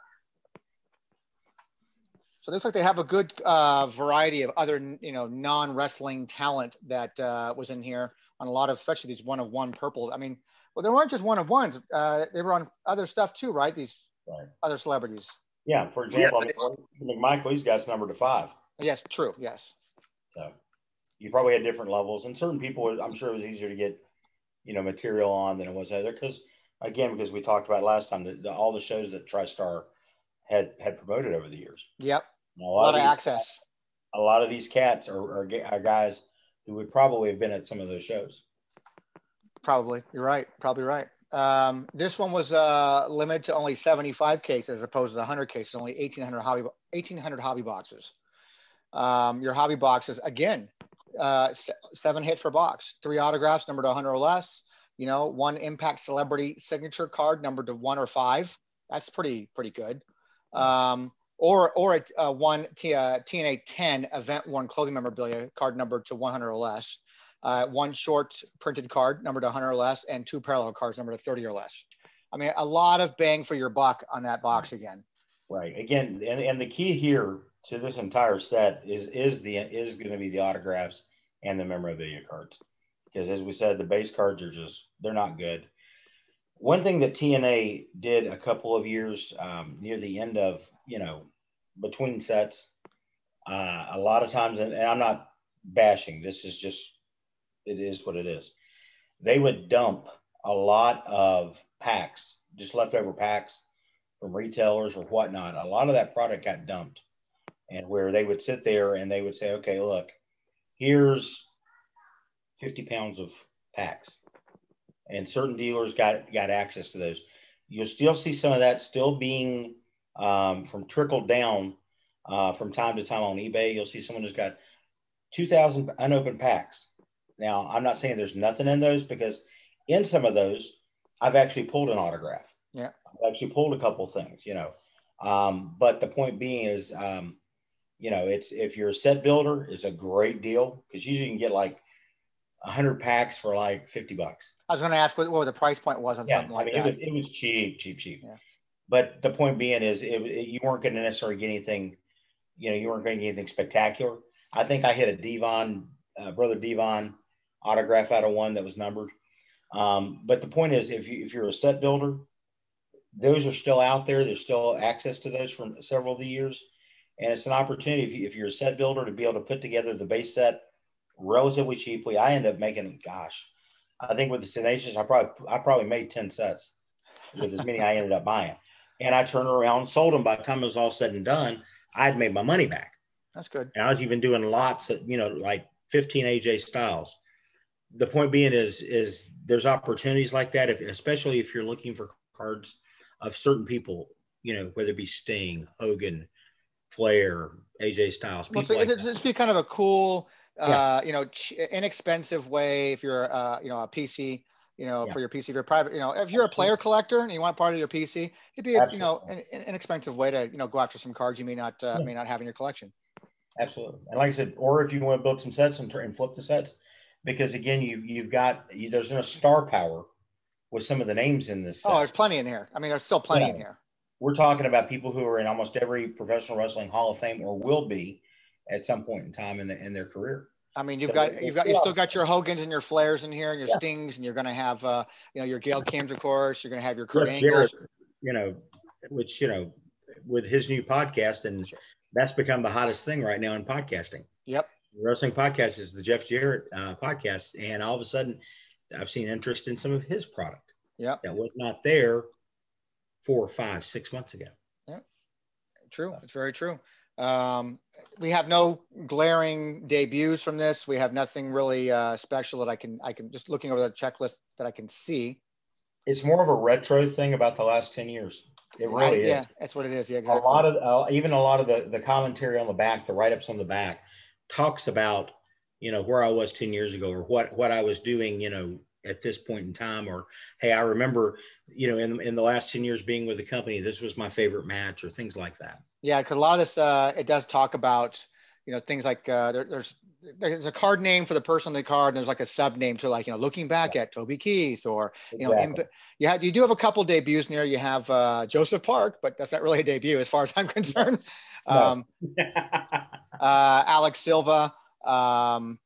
So it looks like they have a good uh, variety of other, you know, non-wrestling talent that uh, was in here on a lot of, especially these one of one purple. I mean, well, they weren't just one of ones. Uh, they were on other stuff too, right? These right. other celebrities. Yeah. For example, yeah, McMichael, he's got his number to five. Yes, true. Yes. So you probably had different levels, and certain people, I'm sure it was easier to get you know, material on than it was other. Because again, because we talked about last time, that all the shows that TriStar had had promoted over the years. Yep. A lot, a lot of, of access. a lot of these cats are, are, are guys who would probably have been at some of those shows. Probably, you're right. Probably right. Um, this one was uh, limited to only 75 cases as opposed to 100 cases, only 1,800 hobby 1,800 hobby boxes. Um, your hobby boxes again, uh, seven hit for box, three autographs numbered to 100 or less. You know, one impact celebrity signature card numbered to one or five. That's pretty pretty good. Um, or or a, uh, one T, uh, TNA 10 event one clothing memorabilia card numbered to 100 or less uh, one short printed card numbered to 100 or less, and two parallel cards numbered to 30 or less. I mean, a lot of bang for your buck on that box again. Right. Again, and, and the key here to this entire set is is the is going to be the autographs and the memorabilia cards, because as we said, the base cards are just they're not good. One thing that TNA did a couple of years um, near the end of you know between sets, uh, a lot of times, and, and I'm not bashing. This is just it is what it is. They would dump a lot of packs, just leftover packs from retailers or whatnot. A lot of that product got dumped, and where they would sit there and they would say, "Okay, look, here's 50 pounds of packs," and certain dealers got got access to those. You'll still see some of that still being um, from trickled down uh, from time to time on eBay. You'll see someone who's got 2,000 unopened packs now, I'm not saying there's nothing in those because in some of those, I've actually pulled an autograph. Yeah. I've actually pulled a couple things, you know. Um, but the point being is, um, you know, it's if you're a set builder, it's a great deal because usually you can get like 100 packs for like 50 bucks. I was going to ask what, what the price point was on yeah, something like I mean, that. It was, it was cheap, cheap, cheap. Yeah. But the point being is, it, it, you weren't going to necessarily get anything, you know, you weren't going to get anything spectacular. I think I hit a Devon, uh, brother Devon autograph out of one that was numbered. Um, but the point is, if, you, if you're a set builder, those are still out there. There's still access to those from several of the years. And it's an opportunity if, you, if you're a set builder to be able to put together the base set relatively cheaply. I end up making, gosh, I think with the Tenacious, I probably I probably made 10 sets with as many I ended up buying. And I turned around and sold them by the time it was all said and done. I had made my money back. That's good. And I was even doing lots of, you know, like 15 AJ styles the point being is is there's opportunities like that, if, especially if you're looking for cards of certain people, you know, whether it be Sting, Hogan, Flair, AJ Styles. Well, so like it's, it's be kind of a cool, uh, yeah. you know, inexpensive way if you're, uh, you know, a PC, you know, yeah. for your PC, if you're private, you know, if you're a player collector and you want part of your PC, it'd be, a, you know, an, an, inexpensive way to, you know, go after some cards you may not, uh, yeah. may not have in your collection. Absolutely. And like I said, or if you want to build some sets and, and flip the sets, because again, you've you've got you, there's no star power with some of the names in this. Oh, set. Oh, there's plenty in here. I mean, there's still plenty yeah. in here. We're talking about people who are in almost every professional wrestling Hall of Fame or will be at some point in time in, the, in their career. I mean, you've got you've got you still got your Hogans and your Flairs in here and your yeah. Stings, and you're going to have uh, you know your Gail Kims, of course. You're going to have your Kurt Angles. you know, which you know, with his new podcast, and that's become the hottest thing right now in podcasting. Yep wrestling podcast is the Jeff Jarrett uh, podcast, and all of a sudden, I've seen interest in some of his product. Yeah, that was not there four, five, six months ago. Yeah, true. It's very true. Um, we have no glaring debuts from this. We have nothing really uh, special that I can I can just looking over the checklist that I can see. It's more of a retro thing about the last ten years. It really is. Yeah, that's what it is. Yeah, exactly. A lot of uh, even a lot of the the commentary on the back, the write ups on the back talks about you know where I was 10 years ago or what what I was doing you know at this point in time or hey I remember you know in in the last 10 years being with the company this was my favorite match or things like that. Yeah, because a lot of this uh, it does talk about you know things like uh, there, there's there's a card name for the person on the card and there's like a sub name to like you know looking back at Toby Keith or you exactly. know imp- you have you do have a couple debuts near you have uh, Joseph Park but that's not really a debut as far as I'm concerned. Um, uh, Alex Silva. Um,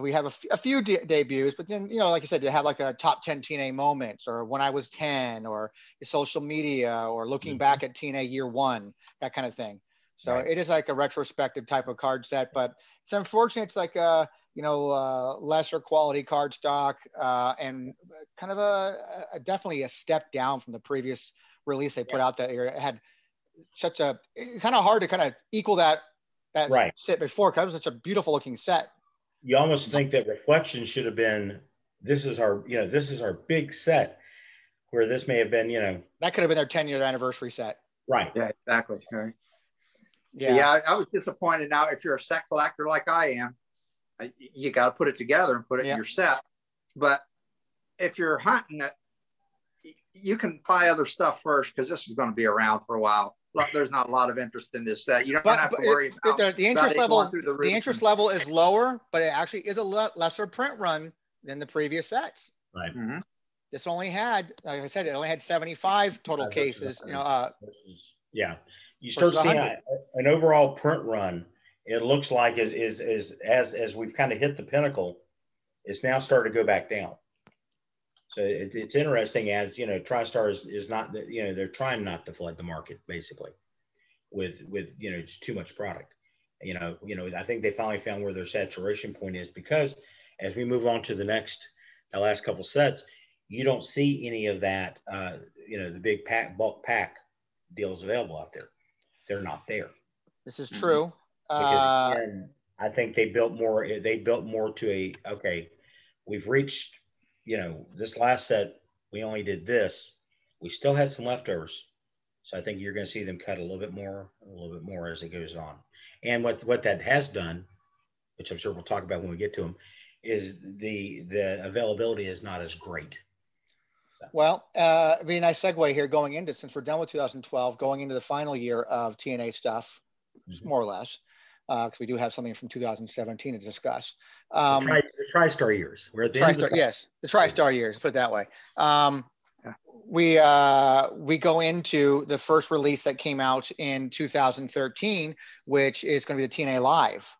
we have a, f- a few de- debuts, but then, you know, like I said, you have like a top 10 TNA moments or when I was 10 or social media or looking mm-hmm. back at TNA year one, that kind of thing. So right. it is like a retrospective type of card set, but it's unfortunate. It's like a you know uh, lesser quality card stock uh, and kind of a, a, definitely a step down from the previous release they put yeah. out that year. It had such a kind of hard to kind of equal that that right. set before because it was such a beautiful looking set. You almost think that reflection should have been this is our you know this is our big set where this may have been you know that could have been their 10 year anniversary set. Right. Yeah, exactly. Right. Yeah. yeah, I was disappointed. Now, if you're a set collector like I am, you got to put it together and put it yeah. in your set. But if you're hunting it, you can buy other stuff first because this is going to be around for a while. There's not a lot of interest in this set. You don't but, have to worry it, about the, the interest level. The, the interest level is lower, but it actually is a lesser print run than the previous sets. Right. Mm-hmm. This only had, like I said, it only had 75 total cases. You know, uh, yeah you start seeing a, an overall print run. It looks like is is is as as we've kind of hit the pinnacle, it's now starting to go back down. So it, it's interesting as you know, TriStar is, is not you know they're trying not to flood the market basically with with you know just too much product. You know you know I think they finally found where their saturation point is because as we move on to the next the last couple sets, you don't see any of that uh, you know the big pack bulk pack deals available out there they're not there. This is true. Because uh, again, I think they built more. They built more to a okay. We've reached, you know, this last set. We only did this. We still had some leftovers, so I think you're going to see them cut a little bit more, a little bit more as it goes on. And what what that has done, which I'm sure we'll talk about when we get to them, is the the availability is not as great. Well, uh, it'd be a nice segue here going into since we're done with 2012, going into the final year of TNA stuff, mm-hmm. more or less, because uh, we do have something from 2017 to discuss. Um, the, tri- the TriStar years. We're at the TriStar, the yes, the TriStar years. Put it that way. Um, we uh, we go into the first release that came out in 2013, which is going to be the TNA Live.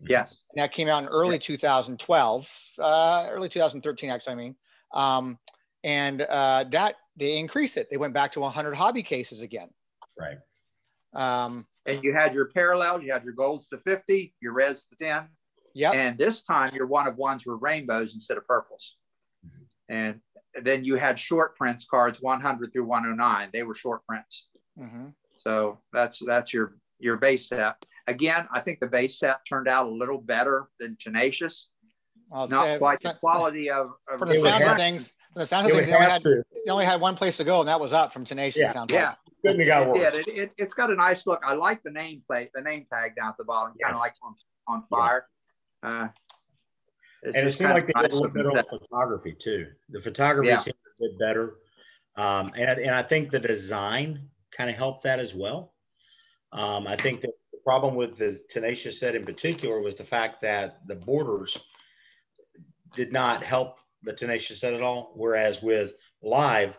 Yes. And that came out in early 2012, uh, early 2013, actually. I mean, um, and uh, that they increased it. They went back to 100 hobby cases again. Right. Um, and you had your parallels, you had your golds to 50, your reds to 10. Yeah. And this time your one of ones were rainbows instead of purples. Mm-hmm. And then you had short prints cards 100 through 109. They were short prints. Mm-hmm. So that's that's your your base set. Again, I think the base set turned out a little better than Tenacious. I'll Not quite the quality of, of for the sound of things. The sound of things, they only, had, they only had one place to go, and that was up from Tenacious. Yeah, sounds yeah. Like. Couldn't have got worse. It, it, it, has got a nice look. I like the name plate, the name tag down at the bottom, yes. kind of like on, on fire. Yeah. Uh, and it seemed like they did a little bit on photography too. The photography yeah. seemed a bit better. Um, and, and I think the design kind of helped that as well. Um, I think that the problem with the Tenacious set in particular was the fact that the borders did not help the tenacious set at all. Whereas with live,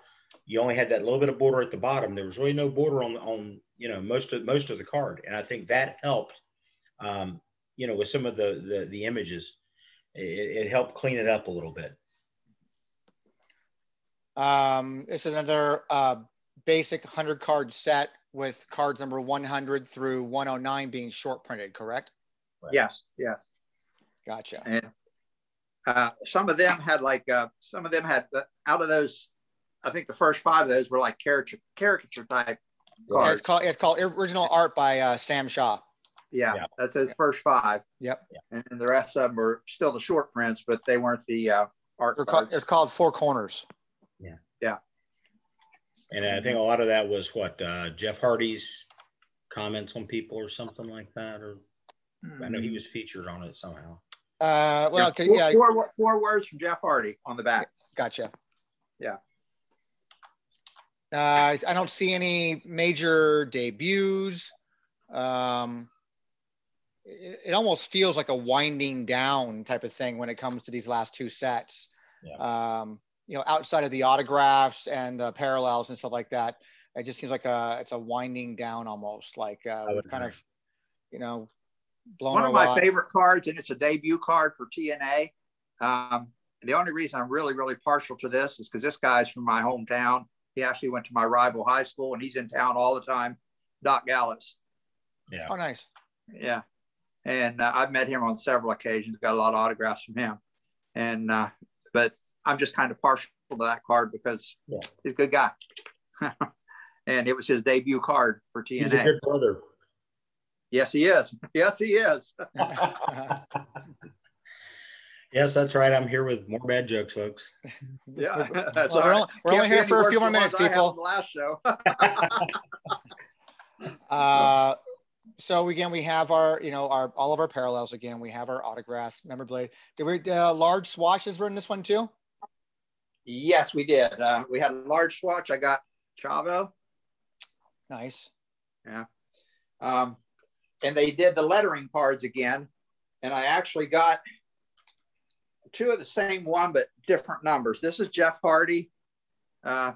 you only had that little bit of border at the bottom. There was really no border on on you know most of most of the card, and I think that helped. Um, you know, with some of the the, the images, it, it helped clean it up a little bit. Um, this is another uh, basic 100 card set with cards number 100 through 109 being short printed, correct? Right. Yes. Yeah. Gotcha. And uh, some of them had like uh, some of them had uh, out of those i think the first five of those were like caricature caricature type cards. Yeah, it's called it's called original art by uh, sam shaw yeah, yeah. that's his first five yep and, and, the rest of them were still the short prints but they weren't the uh, art called, it's called four corners yeah yeah and i think a lot of that was what uh, jeff hardy's comments on people or something like that or mm-hmm. i know he hmm. was featured on it somehow uh, well, yeah, four, yeah. Four, four, words from Jeff Hardy on the back. Gotcha. Yeah. Uh, I don't see any major debuts. Um, it, it, almost feels like a winding down type of thing when it comes to these last two sets. Yeah. Um, you know, outside of the autographs and the parallels and stuff like that, it just seems like a it's a winding down almost. Like uh, kind of, you know, blown away one of my lot. favorite cards, and it's a debut card for TNA. Um, the only reason I'm really, really partial to this is because this guy's from my hometown. He actually went to my rival high school, and he's in town all the time. Doc Gallows. Yeah. Oh, nice. Yeah, and uh, I've met him on several occasions. Got a lot of autographs from him, and uh, but I'm just kind of partial to that card because Yeah. he's a good guy, and it was his debut card for TNA. He's a TNA. good brother. Yes, he is. Yes, he is. yes, that's right. I'm here with more bad jokes, folks. Yeah, Well, that's we're all right. only, we're only here for a few more minutes, ones I people. last show. Uh, so again, we have our, you know, our all of our parallels. Again, we have our autographs, memorabilia. Did we uh, large swatches were in this one too? yes, we did. Uh, we had a large swatch. I got Chavo. Nice. Yeah. Um, and they did the lettering cards again. And I actually got two of the same one, but different numbers. This is Jeff Hardy, uh,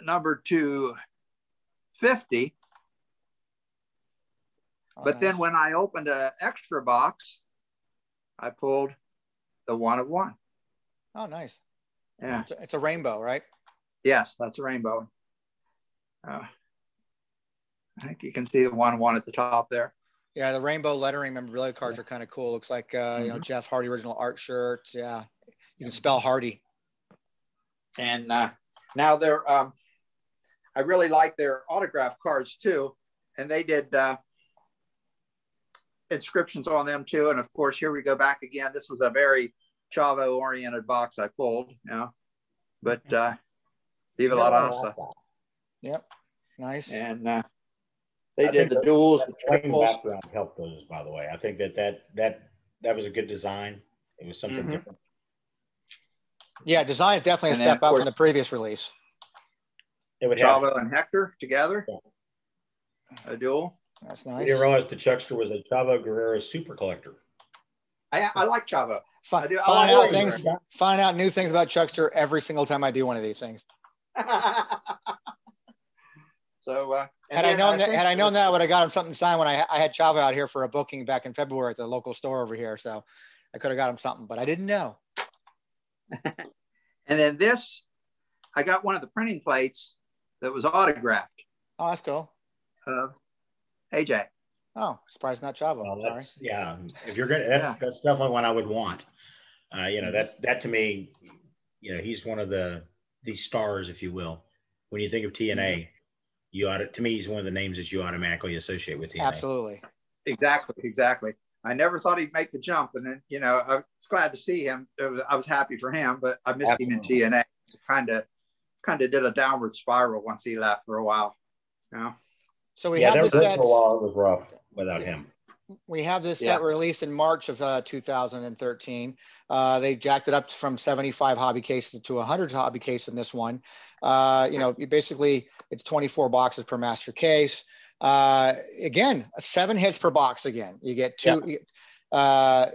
number 250. Oh, But then when I opened an extra box, I pulled the one of one. oh, nice. Yeah. It's a, it's a rainbow, right? Yes, that's a rainbow. Uh, I think you can see the one one at the top there. Yeah, the rainbow lettering memorabilia cards are kind of cool. Looks like uh, you know Mhm. Jeff Hardy original art shirts. Yeah, you can spell Hardy. and uh, now they're um, i really like their autograph cards too and they did uh, inscriptions on them too and of course here we go back again this was a very chavo oriented box i pulled you know but uh viva la raza Yep, nice. and uh, they I did the that- duals That the plain triples background helped those, by the way. I think that that that that was a good design. It was something Mhm. different. Yeah, design is definitely a And then, step up from the previous release. It would have. chavo and hector together a dual That's I nice. didn't realize the Chuckster was a Chavo Guerrero super collector. i, I like chavo Fi- I do- I find like out things, find out new things about Chuckster every single time I do one of these things. so uh, Had and I then known that, had I known that, I would have got him something signed when I, I had Chavo out here for a booking back in February at the local store over here. So I could have got him something, but I didn't know. And then this, I got one of the printing plates that was autographed. Oh, that's cool. Uh, AJ. Oh, surprised not Chavo. Well, Sorry. that's yeah. If you're gonna, that's Yeah. that's definitely one I would want. Uh, you know, that's that to me. You know, he's one of the the stars, if you will. When you think of TNA, you ought to, to me, he's one of the names that you automatically associate with TNA. Absolutely. Exactly, exactly. I never thought he'd make the jump, and then you know I was glad to see him. Was, I was happy for him, but I missed him in TNA. Kind of, kind of did a downward spiral once he left for a while. You know? So we yeah, have this was for a while it was rough without him. We have this Yeah. set released in March of uh, 2013. Uh, they jacked it up from 75 hobby cases to 100 hobby cases in this one. Uh, you know, you basically it's 24 boxes per master case. Uh, again, seven hits per box. Again, you get two. you- Uh,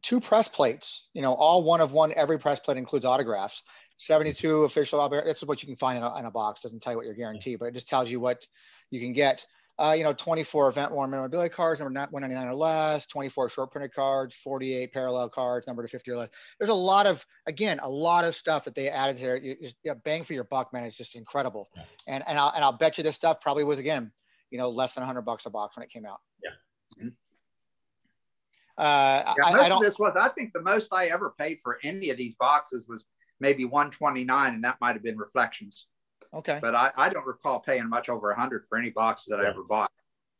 two press plates, you know, all one of one. Every press plate includes autographs. 72 official. This is what you can find in a, in a box. Doesn't tell you what you're guaranteed, but it just tells you what you can get uh, you know, 24 event worn memorabilia cards, number 199 or less, 24 short printed cards, 48 parallel cards, number to 50 or less. There's a lot of, again, a lot of stuff that they added here. You, you, yeah, bang for your buck, man. It's just incredible. Yeah. And and I'll, and I'll bet you this stuff probably was again, you know, less than 100 bucks a box when it came out. Yeah. Mhm. Uh, Yeah, I, I don't. this was. I think the most I ever paid for any of these boxes was maybe 129, and that might have been reflections. Okay. But I, I don't recall paying much over a 100 for any box that I ever bought.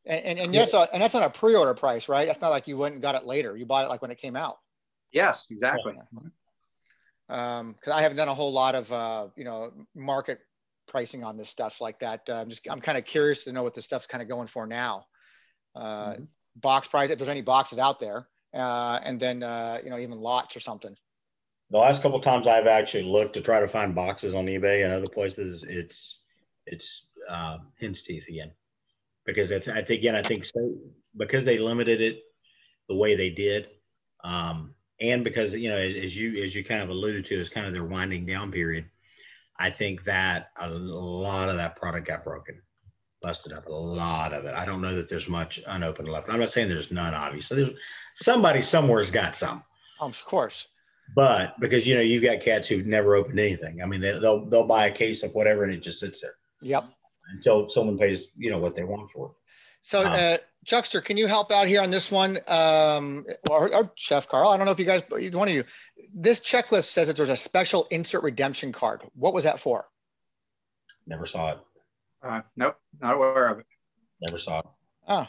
And and, and Yeah. that's a, and that's on a pre-order price, right? That's not like you went and got it later. You bought it like when it came out. Yes, exactly. um because i haven't done a whole lot of uh you know market pricing on this stuff like that uh, i'm just i'm kind of curious to know what this stuff's kind of going for now uh Mhm. box price if there's any boxes out there uh and then uh you know even lots or something The last couple times I've actually looked to try to find boxes on eBay and other places, it's it's uh, hen's teeth again, because I, I think again I think so because they limited it the way they did, um, and because you know as, you as you kind of alluded to, is kind of their winding down period. I think that a lot of that product got broken, busted up a lot of it. I don't know that there's much unopened left. I'm not saying there's none, obviously. There's somebody somewhere's got some um, of course but because you know you've got cats who've never opened anything. I mean, they, they'll they'll buy a case of whatever and it just sits there yep until someone pays you know what they want for it. So, Uh-huh. uh, Chuckster, can you help out here on this one? Um, or, or Chef Carl, I don't know if you guys, either one of you, this checklist says that there's a special insert redemption card. What was that for? Never saw it. Uh, nope, not aware of it. Never saw it. Oh,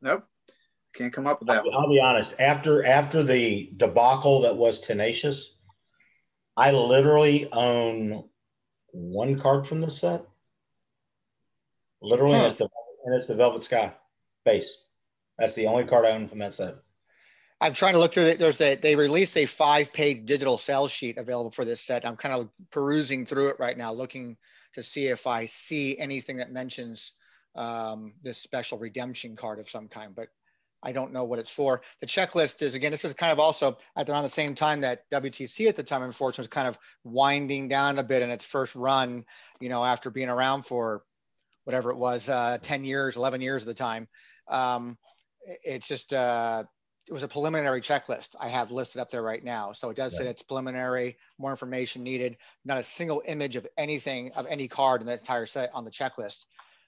Nope, can't come up with that. I'll, one. I'll be honest. After after the debacle that was Tenacious, I literally own one card from this set. Literally, Huh. and it's the and it's the Velvet Sky base. That's the only card I own from that set. I'm trying to look through it. There's a, they released a five page digital sales sheet available for this set. I'm kind of perusing through it right now, looking to see if I see anything that mentions um, this special redemption card of some kind, but I don't know what it's for. The checklist is, again, this is kind of also at around the same time that WTC at the time, unfortunately, was kind of winding down a bit in its first run, you know, after being around for whatever it was, uh, 10 years, 11 years at the time. Um, it's just, uh, it was a preliminary checklist I have listed up there right now. So it does say it's preliminary, more information needed, not a single image of anything of any card in the entire set on the checklist.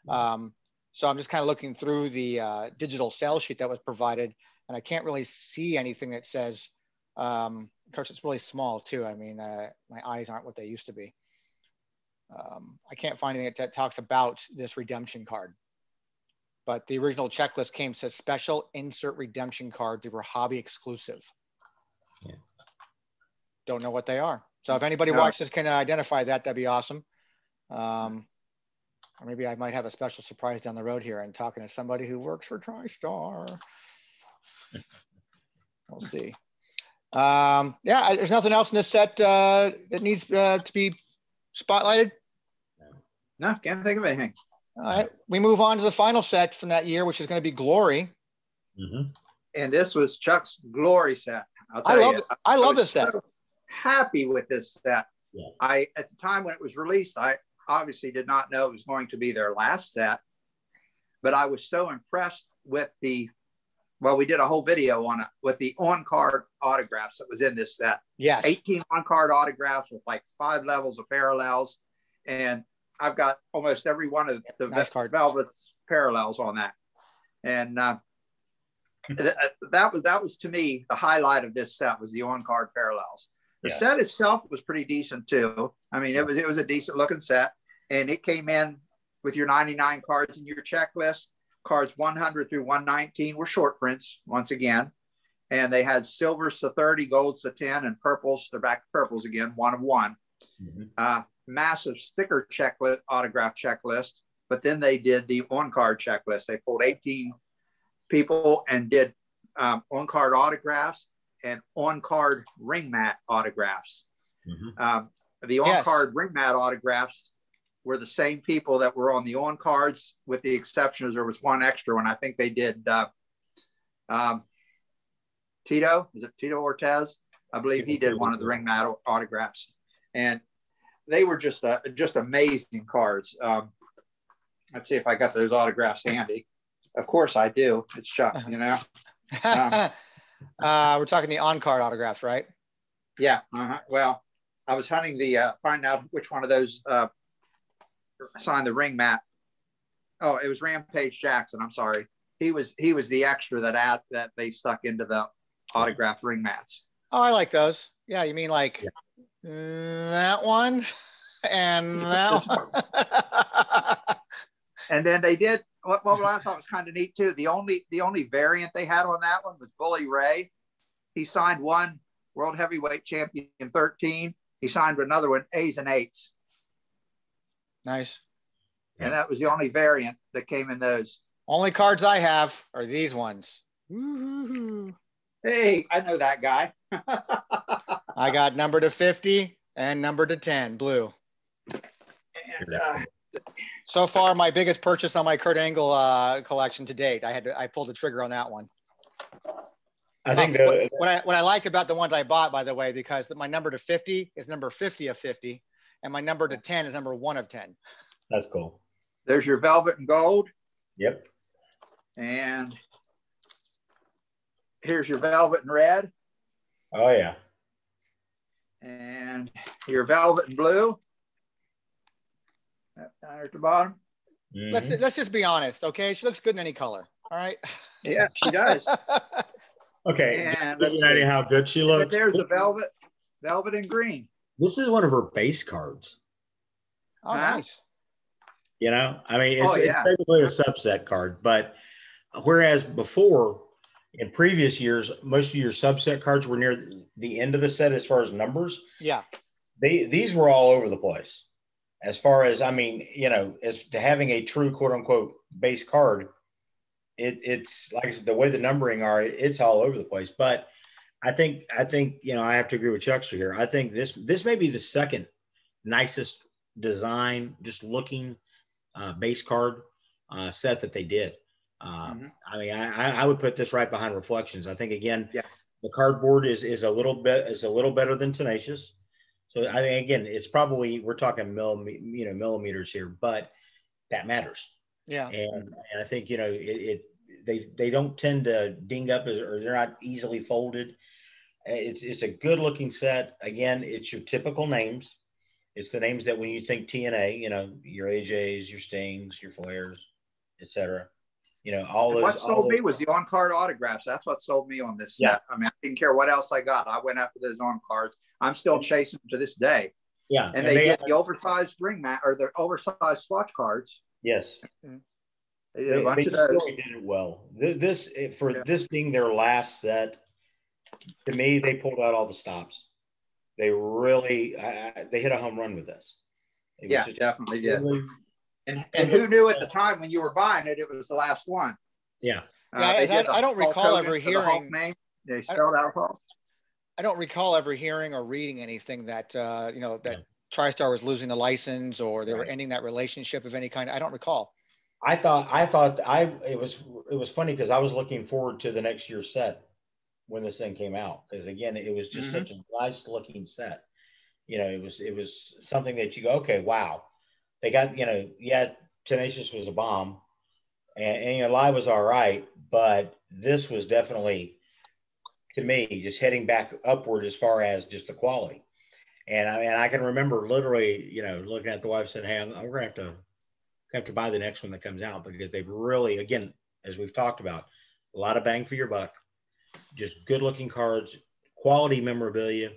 Um, so I'm just kind of looking through the uh, digital sales sheet that was provided, and I can't really see anything that says. Um, of course, it's really small too. I mean, uh, my eyes aren't what they used to be. Um, I can't find anything that, talks about this redemption card. But the original checklist came says special insert redemption cards. They were hobby exclusive. Yeah. Don't know what they are. So if anybody No. watches can identify that, that'd be awesome. Um, or maybe I might have a special surprise down the road here and talking to somebody who works for TriStar. We'll see. Um, yeah, I- there's nothing else in this set uh, that needs uh, to be spotlighted. No, can't think of anything. All right, we move on to the final set from that year, which is going to be Glory. Mhm. And this was Chuck's glory set. I'll I love you. it. I love was this set. so happy with this set. Yeah. I at the time when it was released, I obviously did not know it was going to be their last set, but I was so impressed with the well, we did a whole video on it with the on-card autographs that was in this set. Yes. 18 on-card autographs with like five levels of parallels. And I've got almost every one of the Nice card. Velvet's parallels on that. And uh, th- that was that was to me the highlight of this set was the on-card parallels. The Yeah. set itself was pretty decent too. I mean, it was it was a decent looking set, and it came in with your 99 cards in your checklist. Cards 100 through 119 were short prints once again, and they had silvers to 30, golds to 10, and purples. They're back to purples again, one of one. Mhm. Uh, massive sticker checklist, autograph checklist. But then they did the on card checklist. They pulled 18 people and did um, on card autographs and on card ring mat autographs. Mhm. Um, the on card ring mat autographs were the same people that were on the on cards, with the exception of there was one extra one. I think they did uh, um, Tito. Is it Tito Ortiz? I believe he did one of the ring mat autographs, and they were just uh, just amazing cards. Um, let's see if I got those autographs handy. Of course I do. It's Chuck, you know. uh, we're talking the on-card autographs, right? Yeah. Uh-huh. Well, I was hunting the uh, find out which one of those uh, signed the ring mat. Oh, it was Rampage Jackson. I'm sorry. He was he was the extra that ad, that they stuck into the autographed ring mats. Oh, I like those. Yeah, you mean like mm, that one and that one. And then they did what, what I thought was kind of neat too. The only the only variant they had on that one was Bully Ray. He signed one world heavyweight champion in 13. He signed another one, Aces and Eights. Nice. And that was the only variant that came in those. Only cards I have are these ones. Woo-hoo-hoo. Hey, I know that guy. I got number to 50 and number to 10, blue. and, uh, So far, my biggest purchase on my Kurt Angle uh, collection to date. I had to, I pulled the trigger on that one. I think Um, the, what, what I what I like about the ones I bought, by the way, because my number to 50 is number 50 of 50, and my number to 10 is number one of 10. that's cool. there's your velvet and gold. Yep. And here's your velvet and red. Oh yeah. And your velvet and blue. That Down at the bottom. Mm-hmm. Let's let's just be honest, okay? She looks good in any color. All right. Yeah, she does. okay. And give you an idea how good she looks. There's a velvet, velvet and green. This is one of her base cards. Oh, huh? nice. You know, I mean, it's, oh, yeah. it's technically a subset card, but whereas before in previous years, most of your subset cards were near the end of the set as far as numbers. Yeah. They these were all over the place. As far as I mean, you know, as to having a true quote unquote base card, it, it's like I said, the way the numbering are, it's all over the place. But I think I think you know I have to agree with Chuckster here. I think this this may be the second nicest design, just looking uh, base card uh, set that they did. Um, mm-hmm. I mean, I, I would put this right behind Reflections. I think again, yeah. the cardboard is is a little bit is a little better than Tenacious. So I mean, again, it's probably we're talking mill you know, millimeters here, but that matters. Yeah. And and I think you know it, it they they don't tend to ding up as, or they're not easily folded. It's it's a good looking set. Again, it's your typical names. It's the names that when you think TNA, you know, your AJs, your Stings, your Flairs, etc. You know, all those. What sold those, me was the on card autographs. That's what sold me on this yeah. set. I mean, I didn't care what else I got. I went after those on cards. I'm still chasing them to this day. Yeah, and, and they, they get the oversized ring mat or the oversized swatch cards. Yes. Mm-hmm. They did a bunch they, of those. Really did it well. This for yeah. this being their last set, to me, they pulled out all the stops. They really I, they hit a home run with this. yeah, definitely did. Really, and, and who knew at the time when you were buying it, it was the last one. Yeah. Uh, yeah, I, I, don't recall ever hearing. The they spelled out Hulk. I don't recall ever hearing or reading anything that uh, you know that yeah. TriStar was losing the license or they right. were ending that relationship of any kind. I don't recall. I thought I thought I it was it was funny because I was looking forward to the next year's set when this thing came out because again it was just mm-hmm. such a nice looking set. You know, it was it was something that you go, okay, wow, they got you know, yeah, Tenacious was a bomb, and, and you know, Live was all right, but this was definitely to me just heading back upward as far as just the quality. And I mean, I can remember literally, you know, looking at the wife saying, "Hey, I'm, I'm gonna have to have to buy the next one that comes out because they've really, again, as we've talked about, a lot of bang for your buck, just good looking cards, quality memorabilia,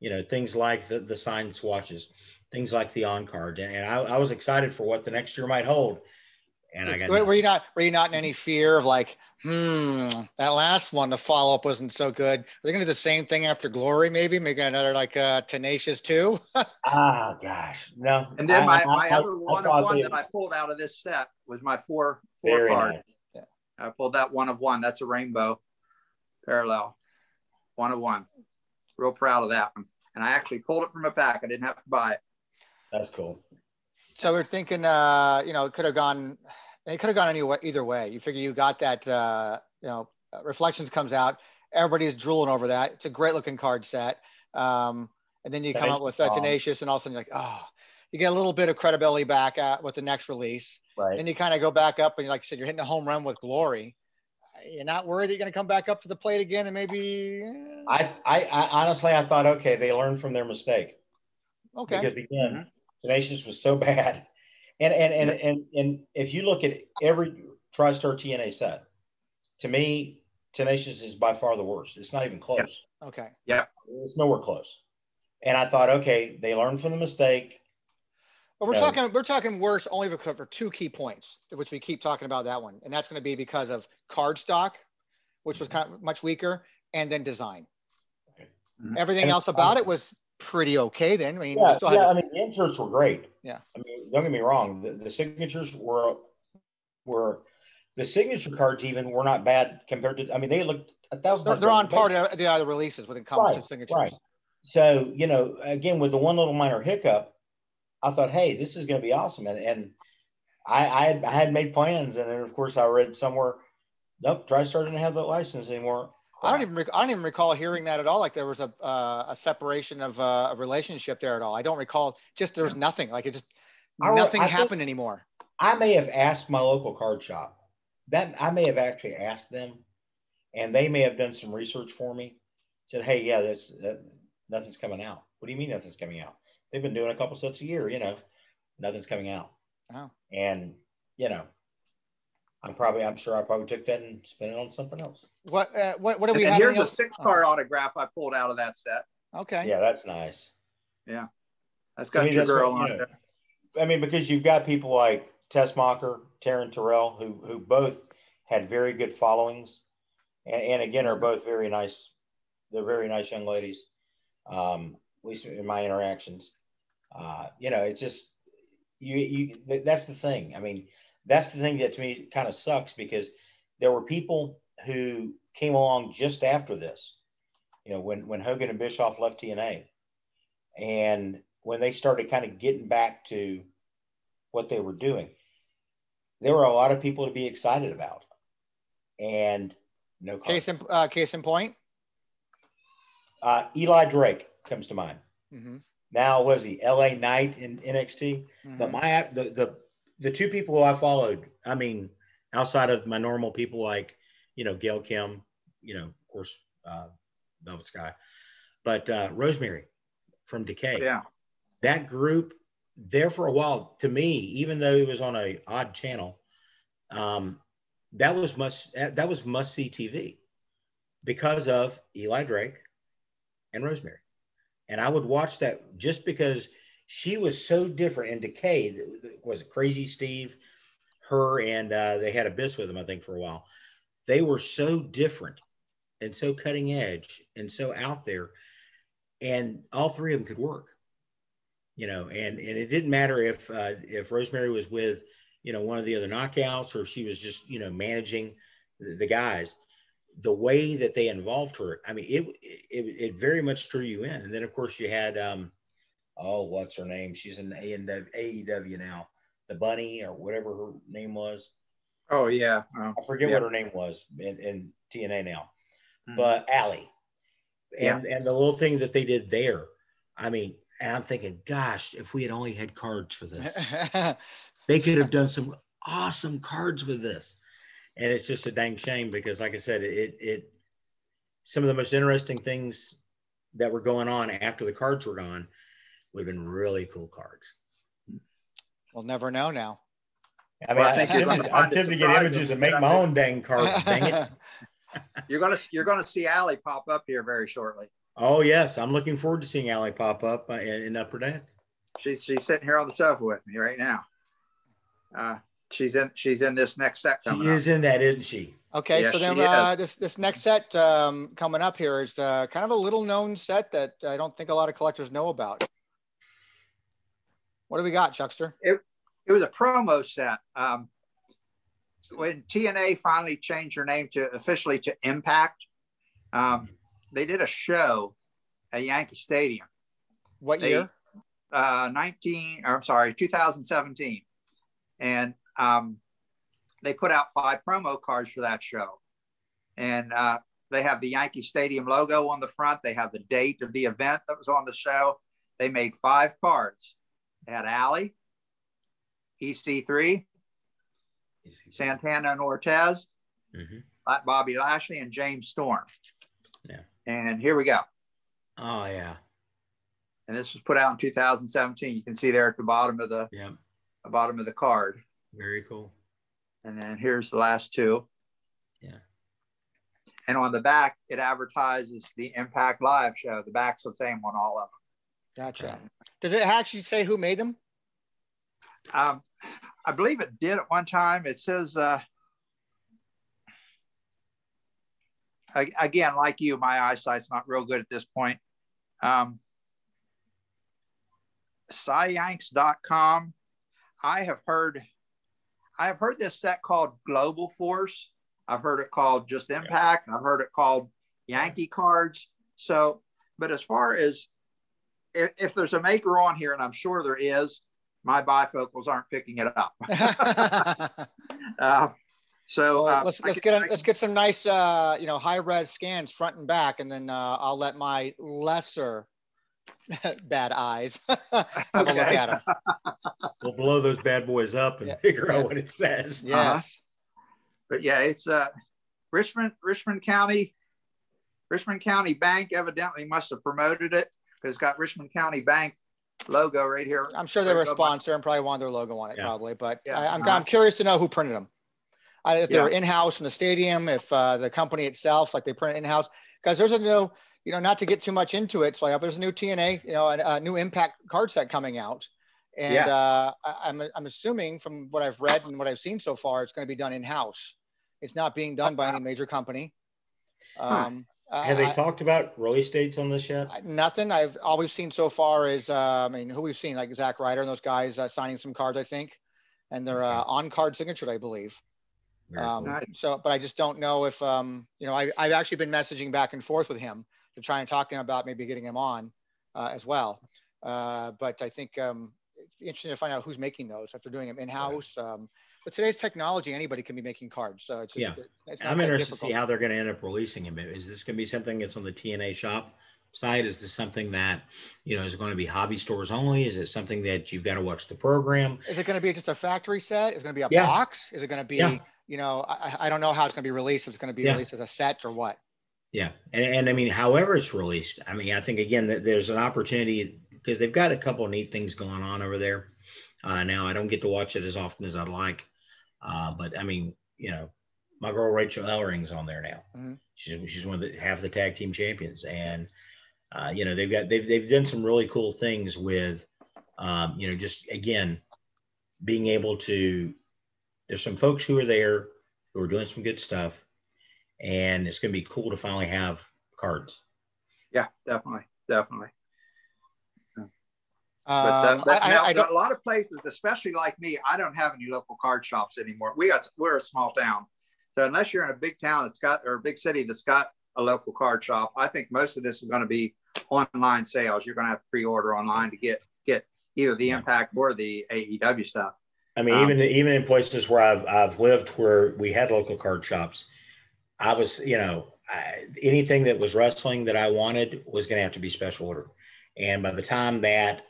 you know, things like the, the signed swatches, things like the on card. And, and I, I, was excited for what the next year might hold. And I got were, were you not were you not in any fear of like, hmm, that last one, the follow up wasn't so good. Are they gonna do the same thing after Glory? Maybe maybe another like uh, Tenacious too. ah, gosh, no. And then my, I, my I, other one of one that I pulled out of this set was my four four card. Nice. Yeah. I pulled that one of one. That's a rainbow parallel, one of one. Real proud of that one. And I actually pulled it from a pack. I didn't have to buy it. That's cool. So we're thinking, uh, you know, it could have gone, it could have gone any way, either way. You figure you got that, uh, you know, Reflections comes out, everybody's drooling over that. It's a great looking card set. Um, and then you come up with uh, Tenacious, and all of a sudden you're like, oh, you get a little bit of credibility back at, with the next release. Right. Then you kind of go back up, and like you said, you're hitting a home run with Glory. You're not worried you're going to come back up to the plate again, and maybe. I, I, I honestly, I thought, okay, they learned from their mistake. Okay. Because again, mm-hmm. Tenacious was so bad. And and and and and if you look at every TriStar TNA set, to me, Tenacious is by far the worst. It's not even close. Okay. Yeah. It's nowhere close. And I thought, okay, they learned from the mistake. But we're no. talking we're talking worse only for two key points, which we keep talking about that one, and that's going to be because of card stock, which was kind of much weaker, and then design. Mm-hmm. Everything and else about it was pretty okay then. I mean, yeah, yeah I mean, the inserts were great. Yeah. I mean, don't get me wrong. The, the signatures were were the signature cards even were not bad compared to. I mean, they looked a thousand. They're, they're on par of the other releases when it comes right, to signatures. Right. So you know, again, with the one little minor hiccup, I thought, hey, this is going to be awesome, and and I I had, I had made plans, and then of course I read somewhere, nope, TriStar didn't have the license anymore. I don't even rec- I don't even recall hearing that at all. Like there was a uh, a separation of uh, a relationship there at all. I don't recall. Just there was nothing. Like it just I, nothing I happened anymore. I may have asked my local card shop. That I may have actually asked them, and they may have done some research for me. Said, "Hey, yeah, this that, nothing's coming out." What do you mean nothing's coming out? They've been doing a couple sets a year. You know, nothing's coming out. Oh. And you know, I'm probably, I'm sure I probably took that and spent it on something else. What uh, what what do we And have? here's Any a else- six card autograph I pulled out of that set. Oh, okay. Yeah, that's nice. That's I got mean, your that's girl what, on you it. know, I mean, because you've got people like Tess Tessmacher, Taryn Terrell, who who both had very good followings, and, and again are both very nice. They're very nice young ladies. Um, at least in my interactions, uh, you know, it's just you you. That's the thing. I mean, that's the thing that to me kind of sucks because there were people who came along just after this. You know, when when Hogan and Bischoff left TNA, and when they started kind of getting back to what they were doing, there were a lot of people to be excited about, and no Case in uh, case in point. Uh, Eli Drake comes to mind. Mm-hmm. Now was he LA Knight in NXT? But my the the the two people who I followed, I mean, outside of my normal people like, you know, Gail Kim, you know, of course, uh, Velvet Sky, but uh, Rosemary from Decay. Yeah. That group there for a while. To me, even though it was on a odd channel, um, that was must that was must see TV because of Eli Drake and Rosemary, and I would watch that just because she was so different in decay th- th- was it crazy steve her and uh, they had abyss with them i think for a while. They were so different and so cutting edge and so out there and all three of them could work you know and and it didn't matter if uh, if rosemary was with you know one of the other knockouts or if she was just you know managing the, the guys. The way that they involved her i mean it, it it very much drew you in. And then of course you had um oh, what's her name? She's in AEW now. The Bunny or whatever her name was. Oh yeah. Oh, I forget Yeah. what her name was in, in TNA now. Mhm. But Allie. And and the little thing that they did there. I mean, and I'm thinking, gosh, if we had only had cards for this, they could have done some awesome cards with this. And it's just a dang shame because, like I said, it it some of the most interesting things that were going on after the cards were gone would have been really cool cards. we'll never know now. I mean, Well, I I, think am you're gonna tempted, I'm a tempted to get images and make my own dang cards. dang it! You're gonna you're gonna see Allie pop up here very shortly. Oh yes, I'm looking forward to seeing Allie pop up uh, in, in Upper Deck. She's she's sitting here on the sofa with me right now. Uh, she's in she's in this next set She coming up. is in that, isn't she? Okay, Yes, so then uh, this this next set um, coming up here is uh, kind of a little known set that I don't think a lot of collectors know about. What do we got, Chuckster? It was a promo set. Um, when TNA finally changed their name to officially to Impact, um, they did a show at Yankee Stadium. What They- year? uh, 19, or I'm sorry, 2017. And um, they put out five promo cards for that show. And uh, they have the Yankee Stadium logo on the front. They have the date of the event that was on the show. They made five cards. Had Allie, EC3, Santana and Ortiz, Mhm. Bobby Lashley, and James Storm. Yeah. And here we go. Oh yeah, And this was put out in 2017. You can see there at the bottom of the, yeah, the bottom of the card. very cool. And then here's the last two. Yeah. And on the back, it advertises the Impact Live show. The back's the same on all of Gotcha. Does it actually say who made them? them. Um, I believe it did at one time. It says, uh, a- again, like you, my eyesight's not real good at this point. Um, Sciyanks.com. I have heard, I have heard this set called Global Force. I've heard it called just Impact. I've heard it called Yankee Cards. So, but as far as if, if there's a maker on here, and I'm sure there is, my bifocals aren't picking it up. Uh, so Well, uh, let's let's can- get I a, let's get some nice uh, you know high res scans front and back, and then uh, I'll let my lesser bad eyes have a look at them. We'll blow those bad boys up and Yeah, figure yeah. out what it says. Yes. but yeah, it's uh, Richmond, Richmond County, Richmond County Bank evidently must have promoted it because it's got Richmond County Bank logo right here. I'm sure they were a Right above my- sponsor and probably wanted their logo on it, Yeah. probably. But Yeah. I, I'm, Uh-huh. I'm curious to know who printed them. I, if they Yeah. were in-house in the stadium, if uh, the company itself, like they print in-house, because there's a new, you know, not to get too much into it. So like, there's a new TNA, you know, a, a new Impact card set coming out, and Yes. uh, I, I'm I'm assuming from what I've read and what I've seen so far, it's going to be done in-house. It's not being done by any major company. Um, Have they I- talked about release dates on this yet? Nothing. I've all we've seen so far is, uh, I mean, who we've seen like Zack Ryder and those guys uh, signing some cards, I think, and they're uh, on card signatured, I believe. Um. Nice. So, but I just don't know if, um, you know, I, I've actually been messaging back and forth with him to try and talk to him about maybe getting him on uh, as well. Uh, but I think um, it's interesting to find out who's making those. If they're doing them in house. Um, but today's technology, anybody can be making cards. So it's just, Yeah. it's not I'm interested to see how they're going to end up releasing him. Is this going to be something that's on the TNA shop side? Is this something that, you know, is it going to be hobby stores only? Is it something that you've got to watch the program? Is it going to be just a factory set? Is it going to be a Yeah. box? Is it going to be, Yeah. you know, I, I- don't know how it's going to be released. If it's going to be Yeah. released as a set or what. Yeah. And, and I mean, however it's released, I mean, I think again that there's an opportunity because they've got a couple of neat things going on over there. Uh, now I don't get to watch it as often as I'd like. Uh, but I mean, you know, my girl Rachel Ellering's on there now. Mhm. She's she's one of the half the tag team champions, and uh, you know they've got they've they've done some really cool things with, um, you know, just again being able to. There's some folks who are there who are doing some good stuff, and it's going to be cool to finally have cards. Yeah, definitely, definitely. But, Um, uh, but I, now, I, I don't, a lot of places, especially like me, I don't have any local card shops anymore. We got we're a small town, so unless you're in a big town that's got or a big city that's got a local card shop, I think most of this is going to be online sales. You're going to have to pre-order online to get get either the Yeah. Impact or the AEW stuff. I mean, Um, even even in places where I've I've lived where we had local card shops, I was you know I, anything that was wrestling that I wanted was going to have to be special order, and by the time that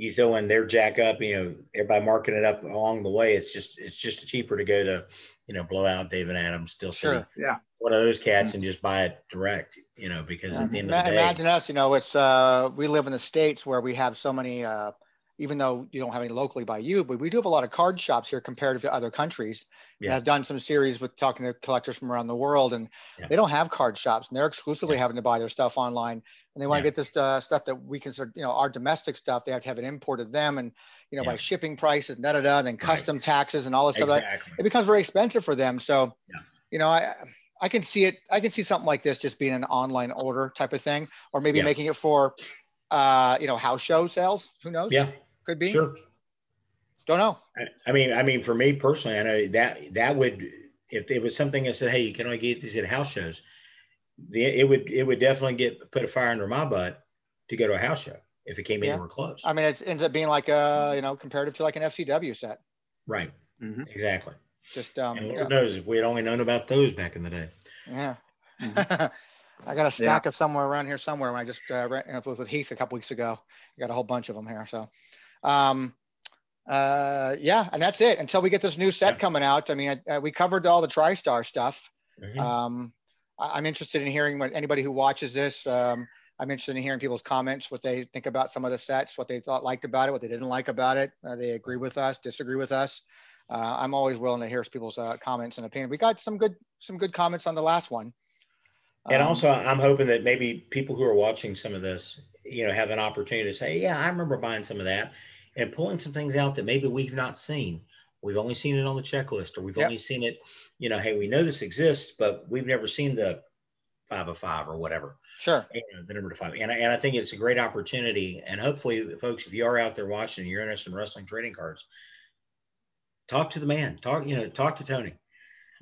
you throw in their jack up, you know everybody marking it up along the way, it's just it's just cheaper to go to you know blow out Dave & Adam's, Steel City, Sure. Yeah. one of those cats, and just buy it direct, you know, because at the end of the day, imagine us, you know, it's, uh, we live in the States where we have so many, uh, even though you don't have any locally by you, but we do have a lot of card shops here comparative to other countries. And I've done some series with talking to collectors from around the world and Yeah. they don't have card shops and they're exclusively having to buy their stuff online. And they want to get this uh, stuff that we consider, you know, our domestic stuff. They have to have it imported them and, you know, Yeah. by shipping prices, da da da, and then Right. custom taxes and all this stuff. That, exactly. it becomes very expensive for them. So, Yeah. you know, I I can see it. I can see something like this just being an online order type of thing, or maybe Yeah. making it for, uh, you know, house show sales. Who knows? Yeah, could be. sure. Don't know. I- I mean, I mean, for me personally, I know that that would, if it was something that said, "Hey, you can only get these at house shows," the, it would it would definitely get put a fire under my butt to go to a house show if it came Yeah. anywhere close. I mean, it ends up being like a, you know, comparative to like an FCW set. right, Mhm. exactly. Just um, and yeah. Knows if we had only known about those back in the day. yeah. Mm-hmm. I got a stack of somewhere around here somewhere. When I just uh, ran up with, with Heath a couple weeks ago, I got a whole bunch of them here. So, um, uh, yeah, and that's it until we get this new set Yeah. coming out. I mean, uh, we covered all the TriStar stuff. Mhm. Um, I, I'm interested in hearing what anybody who watches this. Um, I'm interested in hearing people's comments, what they think about some of the sets, what they thought liked about it, what they didn't like about it. Uh, they agree with us, disagree with us. Uh, I'm always willing to hear people's uh, comments and opinion. We got some good some good comments on the last one. and Um, also, I'm hoping that maybe people who are watching some of this, you know, have an opportunity to say, "Yeah, I remember buying some of that," and pulling some things out that maybe we've not seen. We've only seen it on the checklist, or we've Yep. only seen it, you know, hey, we know this exists, but we've never seen the five of five or whatever, sure. you know, the number to five. And, I- and I think it's a great opportunity. And hopefully, folks, if you are out there watching, and you're interested in wrestling trading cards, talk to the man. Talk, you know, talk to Tony.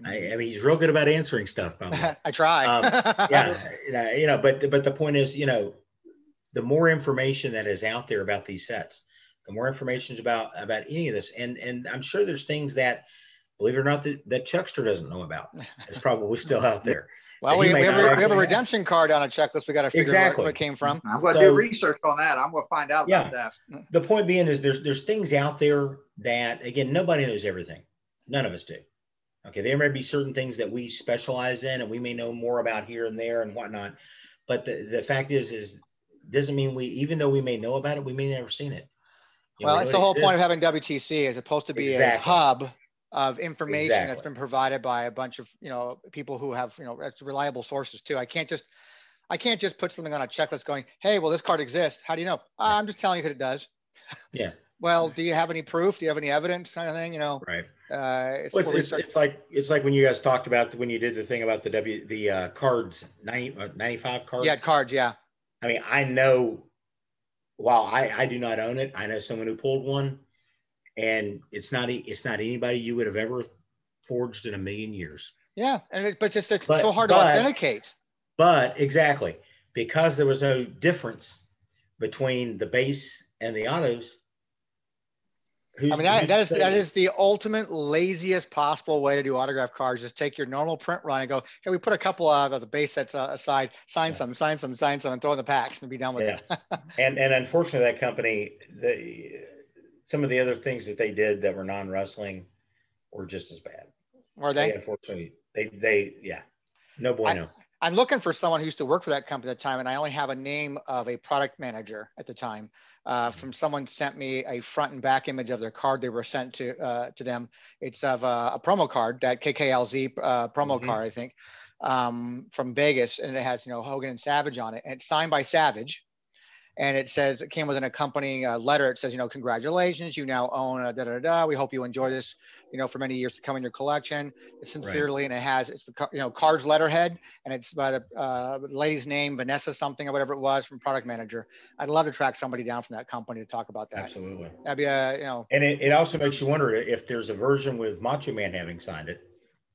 I, I mean, he's real good about answering stuff. By the way I try. Um, yeah, you know, you know, but but the point is, you know, the more information that is out there about these sets, the more information is about about any of this, and and I'm sure there's things that, believe it or not, that, that Chuckster doesn't know about. It's probably still out there. well, we, we, have a, we have actually a have. redemption card on a checklist. We got to figure out where it came from. I'm going to So- do research on that. I'm going to find out about that. The point being is there's there's things out there that again nobody knows everything. None of us do. Okay, there may be certain things that we specialize in and we may know more about here and there and whatnot. But the, the fact is is doesn't mean we, even though we may know about it, we may never seen it. You well, know, it's the whole point of having WTC is supposed to be exactly. a hub of information exactly. that's been provided by a bunch of you know people who have you know reliable sources too. I can't just I can't just put something on a checklist going, hey, well this card exists. How do you know? I'm just telling you that it does. Yeah. well, do you have any proof? Do you have any evidence? Kind of thing, you know. Right. Uh, it's, well, it's, it's, it's, like it's like when you guys talked about when you did the thing about the W the uh, Cardz 90, uh, 95 cards. Yeah, cards. Yeah. I mean, I know. While I I do not own it, I know someone who pulled one, and it's not it's not anybody you would have ever forged in a million years. Yeah, and it, but just it's but, so hard but, to authenticate. But exactly because there was no difference between the base and the autos Who's, I mean, that, that is that is the ultimate laziest possible way to do autograph cards. Just take your normal print run and go, hey, we put a couple of, the base sets uh, aside, sign yeah. some, sign some, sign some, and throw in the packs and be done with yeah. it. and and unfortunately, that company, the some of the other things that they did that were non wrestling were just as bad. Are they? they? Unfortunately, they they yeah, no bueno. I, I'm looking for someone who used to work for that company at the time, and I only have a name of a product manager at the time. Uh, from someone sent me a front and back image of their card they were sent to uh, to them. It's of a, a, promo card, that KKLZ uh, promo mm-hmm. card, I think, um, from Vegas, and it has you know Hogan and Savage on it, and it's signed by Savage. And it says it came with an accompanying uh, letter. It says, you know, congratulations, you now own a da da da. We hope you enjoy this you know, for many years to come in your collection. It's Sincerely, right. and it has it's the you know Cardz letterhead, and it's by the uh, lady's name, Vanessa something or whatever it was from product manager. I'd love to track somebody down from that company to talk about that. Absolutely, that'd be a you know. And it, it also makes you wonder if there's a version with Macho Man having signed it.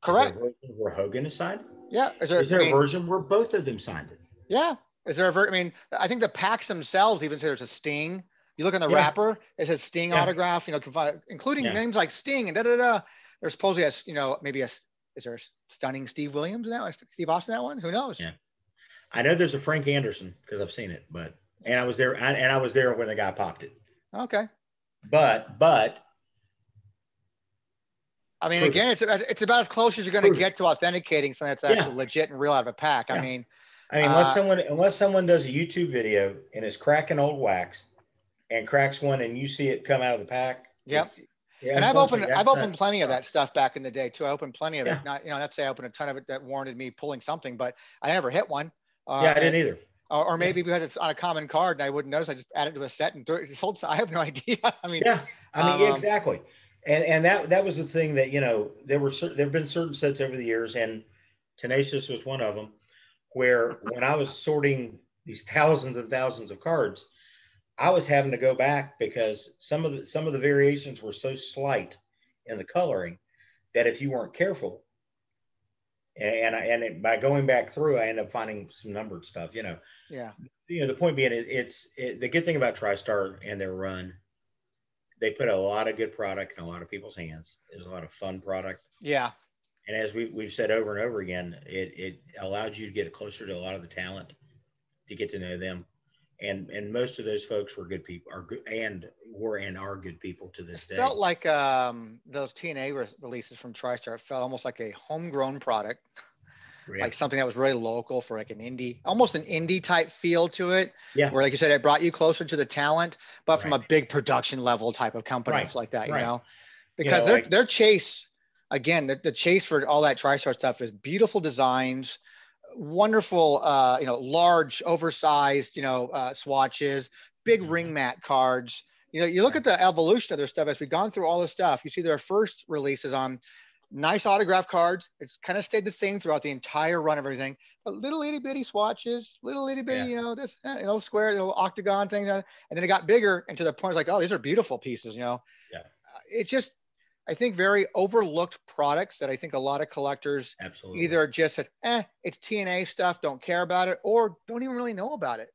Correct. where Hogan is signed. Yeah. Is there, is there I mean, a version where both of them signed it? Yeah. Is there a ver- I mean, I think the packs themselves even say there's a Sting you look on the yeah. wrapper, it says Sting yeah. autograph, you know, including yeah. names like Sting and da da da. There's supposedly a, you know, maybe a, is there a stunning Steve Williams in that one? Steve Austin, that one? Who knows? Yeah. I know there's a Frank Anderson because I've seen it, but, and I was there, and I was there when the guy popped it. Okay. But, but, I mean, again, it's it's about as close as you're going to get to authenticating something that's actually legit and real out of a pack. I mean, I mean, unless uh, someone unless someone does a YouTube video and is cracking old wax, and cracks one and you see it come out of the pack. Yep. Yeah, and I've opened I've opened plenty of that stuff back in the day too. I opened plenty of yeah. it. Not you know, not say I opened a ton of it that warranted me pulling something, but I never hit one. Uh, yeah, I didn't either. Or, or maybe yeah. because it's on a common card and I wouldn't notice. I just added to a set and sold. I have no idea. I mean, yeah, I mean, um, exactly. And and that that was the thing that you know there were there have been certain sets over the years, and Tenacious was one of them, where when I was sorting these thousands and thousands of cards, I was having to go back because some of the some of the variations were so slight in the coloring that if you weren't careful, and and, I, and it, by going back through, I end up finding some numbered stuff. You know. Yeah. You know the point being, it, it's it, the good thing about TriStar and their run. They put a lot of good product in a lot of people's hands. There's a lot of fun product. Yeah. And as we, we've said over and over again, it, it allowed you to get closer to a lot of the talent, to get to know them. And and most of those folks were good people are good and were and are good people to this day. felt like um, those tna re- releases from tristar felt almost like a homegrown product. Yeah. like something that was really local for like an indie almost an indie type feel to it. Yeah. Where like you said it brought you closer to the talent but right. from a big production level type of companies right. like that you know? Because you know, their, like, their chase again the, the chase for all that tristar stuff is beautiful designs wonderful, uh, you know, large, oversized, you know, uh, swatches, big mm-hmm. ring mat cards. You know, you look at the evolution of their stuff as we've gone through all this stuff. You see their first releases on nice autograph cards. It's kind of stayed the same throughout the entire run of everything. But little itty bitty swatches, little itty bitty, yeah. you know, this, eh, you know, square, you know, octagon thing. And then it got bigger and to the point like, oh, these are beautiful pieces, you know. Yeah. Uh, it just I think very overlooked products that I think a lot of collectors Absolutely. either just said, eh, it's TNA stuff, don't care about it, or don't even really know about it.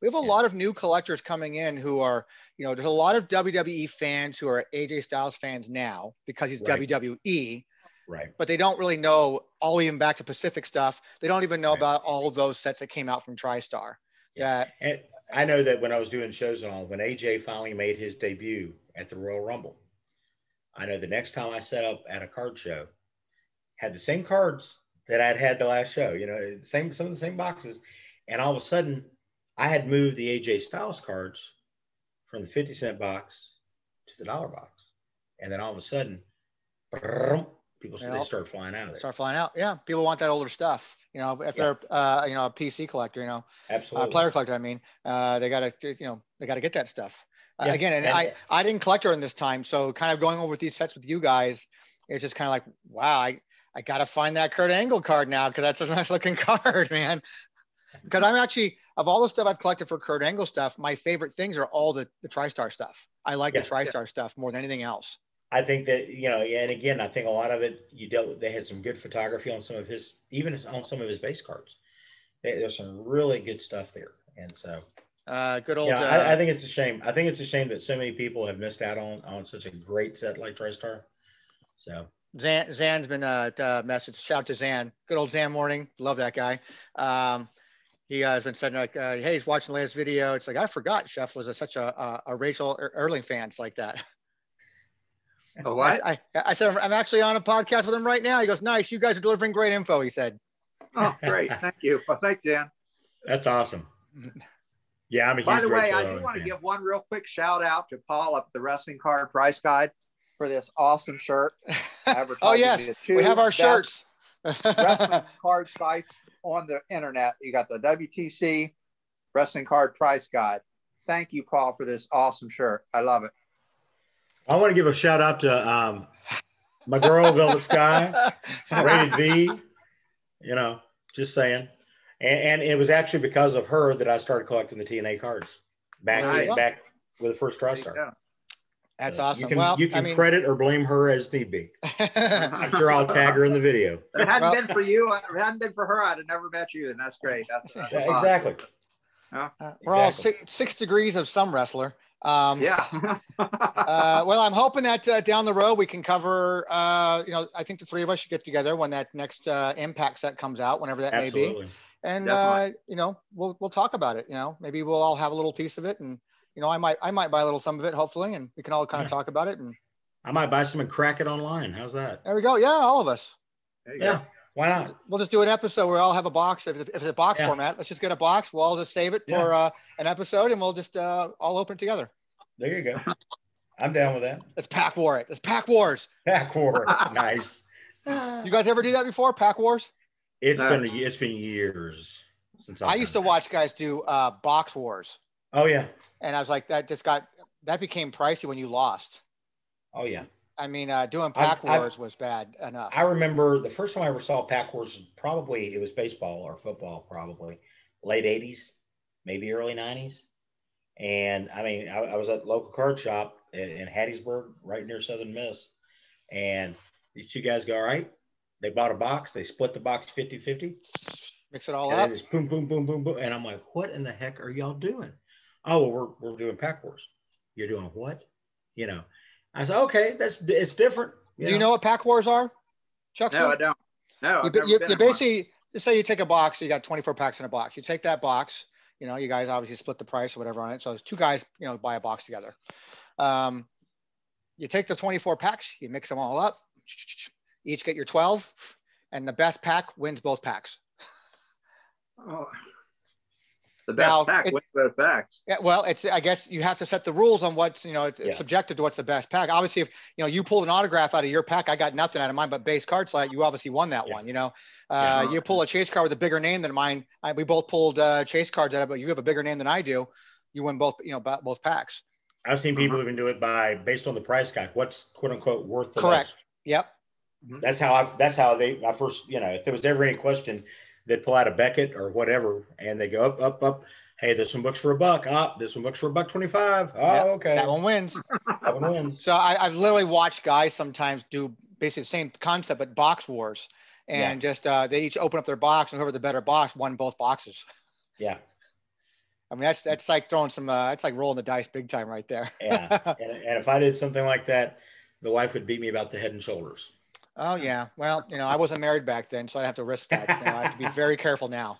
We have a yeah. lot of new collectors coming in who are, you know, there's a lot of WWE fans who are AJ Styles fans now because he's right. WWE. Right. But they don't really know all even back to Pacific stuff. They don't even know right. about all of those sets that came out from TriStar. Yeah. And I know that when I was doing shows on, when AJ finally made his debut at the Royal Rumble, I know the next time I set up at a card show, had the same cards that I'd had the last show, you know, same some of the same boxes, and all of a sudden, I had moved the AJ Styles cards from the 50 cent box to the dollar box. And then all of a sudden, people Yeah. they start flying out of there. Start flying out. Yeah, people want that older stuff. You know, if Yeah. they're uh, you know a PC collector, you know, Absolutely. uh, player collector. I mean, uh, they gotta you know they gotta get that stuff. Uh, Yeah, again, and, and- I I didn't collect during this time, so kind of going over these sets with you guys, it's just kind of like wow, I I gotta find that Kurt Angle card now because that's a nice looking card, man. Because I'm actually of all the stuff I've collected for Kurt Angle stuff, my favorite things are all the the TriStar stuff. I like Yeah, the TriStar stuff more than anything else. I think that you know, and again, I think a lot of it you dealt. With, they had some good photography on some of his, even on some of his base cards. They, there's some really good stuff there, and so Uh, good old. yeah, uh, I, I think it's a shame. I think it's a shame that so many people have missed out on on such a great set like TriStar. So Zan, Zan's been uh, uh message. Shout out to Zan. Good old Zan Morning. Love that guy. Um, he uh, has been saying like, uh, hey, he's watching the latest video. It's like I forgot Chef was a, such a, a a Rachel Er- Erling fan. It's like that. Oh, what? I, I, I said I'm actually on a podcast with him right now. He goes, nice. You guys are delivering great info. He said. Oh, great. Thank you. Well, thanks, Dan. that's awesome. Yeah, I'm a huge. By the way, I do want to give one real quick shout out to Paul up at the Wrestling Card Price Guide for this awesome shirt. oh yes, two we have our shirts. wrestling card sites on the internet. You got the WTC Wrestling Card Price Guide. Thank you, Paul, for this awesome shirt. I love it. I want to give a shout out to um, my girl Velvet Sky. rated V. You know, just saying. And, and it was actually because of her that I started collecting the TNA cards back Nice. back with the first There you TriStar. That's So awesome. You can, well, you can I mean, credit or blame her as need be. I'm sure I'll tag her in the video. If it hadn't Well- been for you, if it hadn't been for her, I'd have never met you, and that's great. That's, that's Yeah, awesome. exactly. uh, we're all six, six degrees of some wrestler. Um, Yeah. uh, well, I'm hoping that uh, down the road we can cover. Uh, you know, I think the three of us should get together when that next uh, Impact set comes out, whenever that may be, Absolutely. And uh, you know, we'll we'll talk about it. You know, maybe we'll all have a little piece of it, and you know, I might I might buy a little some of it, hopefully, and we can all kind of talk about it. And I might buy some and crack it online. How's that? there we go. Yeah, all of us. There you go. Yeah. Why not? We'll just do an episode where I'll have a box. If it's, if it's a box Yeah. format, let's just get a box. We'll all just save it Yeah. for uh, an episode, and we'll just uh, all open it together. There you go. I'm down with that. Let's pack war it. Let's pack wars. Pack war. nice. You guys ever do that before? Pack wars? It's No. been it's been years since I've I used to done watch guys do uh, box wars. Oh yeah. and I was like, that just got that became pricey when you lost. Oh yeah. I mean, uh, doing pack I- wars was bad enough. I remember the first time I ever saw Pack Wars probably it was baseball or football, probably late '80s, maybe early '90s. And I mean, I, I was at local card shop in, in Hattiesburg, right near Southern Miss, and these two guys go, all right. They bought a box. They split the box 50 50. Mix it all And up. then just boom, boom, boom, boom, boom. And I'm like, what in the heck are y'all doing? Oh, well, we're, we're doing Pack Wars. You're doing what? You know, I said, okay, that's it's different. Do you know what pack wars are, Chuck? No, I don't. No, you, I've never you, been you in one. basically just say you take a box. You got 24 packs in a box. You take that box. You know, you guys obviously split the price or whatever on it. So it's two guys, you know, buy a box together. Um, you take the 24 packs. You mix them all up. Each get your 12, and the best pack wins both packs. Oh. The best Now, pack it- wins both packs. Yeah, well, it's I guess you have to set the rules on what's you know it's, it's Yeah. subjective to what's the best pack. Obviously, if you know you pulled an autograph out of your pack, I got nothing out of mine but base card slot. You obviously won that Yeah. one. You know, uh, Yeah. you pull a chase card with a bigger name than mine. I, we both pulled uh, chase cards out of, it, but you have a bigger name than I do. You win both. You know, bo- both packs. I've seen people Uh-huh. even do it by based on the price guide. What's quote unquote worth the most. Correct. most. Yep. That's how I. That's how they. I first, you know, if there was ever any question, they'd pull out a Beckett or whatever, and they go up, up, up. Hey, this one books for a buck. Ah, this one books for a buck twenty-five. Oh, okay. That one wins. That one wins. So I, I've literally watched guys sometimes do basically the same concept, but box wars, and just uh, they each open up their box, and whoever the better box won both boxes. Yeah, I mean, that's that's like throwing some. Uh, that's like rolling the dice big time right there. yeah. and, and if I did something like that, the wife would beat me about the head and shoulders. Oh yeah. Well, you know, I wasn't married back then, so I have to risk that. You know, I have to be very careful now.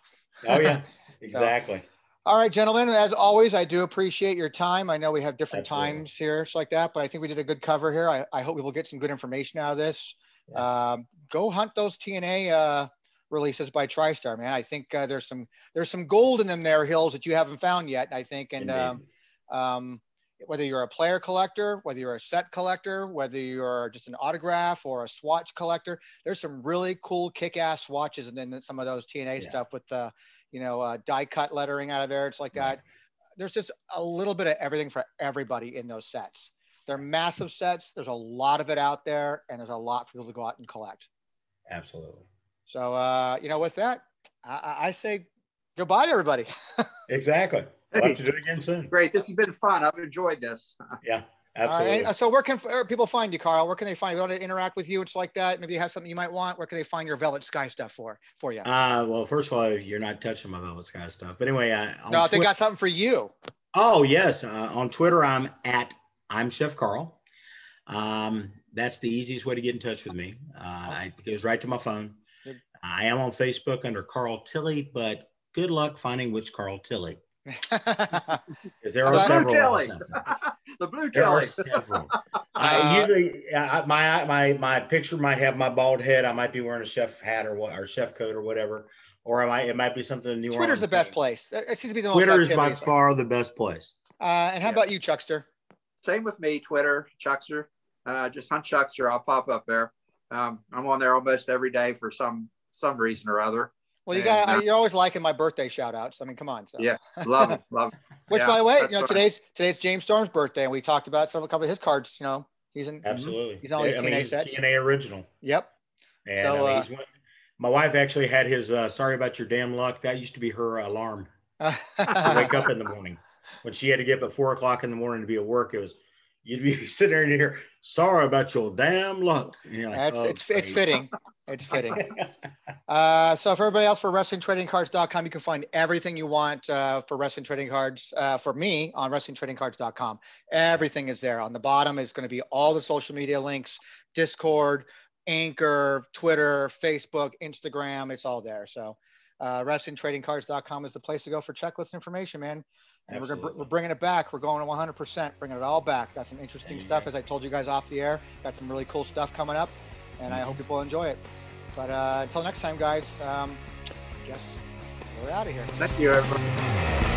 Oh yeah, exactly. All right, gentlemen. As always, I do appreciate your time. I know we have different Absolutely. times here, it's like that, but I think we did a good cover here. I, I hope we will get some good information out of this. Um, go hunt those TNA uh, releases by TriStar, man. I think uh, there's some there's some gold in them there hills that you haven't found yet. I think, and um, um, whether you're a player collector, whether you're a set collector, whether you're just an autograph or a swatch collector, there's some really cool kick-ass swatches, and then some of those TNA yeah. stuff with the, you know, uh, die cut lettering out of there. It's like right. that. There's just a little bit of everything for everybody in those sets. They're massive sets. There's a lot of it out there, and there's a lot for people to go out and collect. Absolutely. So, uh, you know, with that, I, I say goodbye to everybody. exactly. We'll have to do it again soon. Great. This has been fun. I've enjoyed this. Yeah. Absolutely. so where can people find you, Carl? Where can they find you? Want to interact with you It's like that? Maybe you have something you might want. Where can they find your Velvet Sky stuff for for you? Uh, well, first of all, you're not touching my Velvet Sky stuff. But anyway, uh, no, they got something for you. Oh yes, uh, on Twitter I'm at I'm Chef Carl. Um, that's the easiest way to get in touch with me. Uh, it goes right to my phone. I am on Facebook under Carl Tilley, but good luck finding which Carl Tilley. there are several. Jelly. the blue jelly. There are several. I usually my my my picture might have my bald head. I might be wearing a chef hat or what or chef coat or whatever. Or I might it might be something new. Twitter's the best place. It seems to be the only. Twitter is by far the best place. Uh, and how yeah. about you, Chuckster? Same with me, Twitter, Chuckster. Uh, just hunt Chuckster. I'll pop up there. Um, I'm on there almost every day for some some reason or other. Well, you got uh, you're always liking my birthday shout outs. I mean, come on. So. Yeah, love it, love it. Which, yeah, by the way, you know, fun. today's today's James Storm's birthday, and we talked about some a couple of his cards. You know, he's in absolutely. He's on his TNA mean, sets. TNA original. Yep. And so, I mean, uh, my wife actually had his uh, "Sorry about your damn luck." That used to be her alarm. to wake up in the morning when she had to get up at four o'clock in the morning to be at work. It was you'd be sitting there and you hear, "Sorry about your damn luck." You like, oh, it's it's fitting. It's fitting. uh, so for everybody else for WrestlingTradingCards.com, you can find everything you want uh, for Wrestling Trading Cards. Uh, for me on WrestlingTradingCards.com, everything is there. On the bottom is going to be all the social media links, Discord, Anchor, Twitter, Facebook, Instagram. It's all there. So uh, WrestlingTradingCards.com is the place to go for checklist information, man. And we're, gonna, we're bringing it back. We're going 100%, bringing it all back. Got some interesting stuff, as I told you guys off the air. Got some really cool stuff coming up, and I hope people enjoy it. But uh, until next time, guys, um, I guess we're out of here. Thank you, everyone.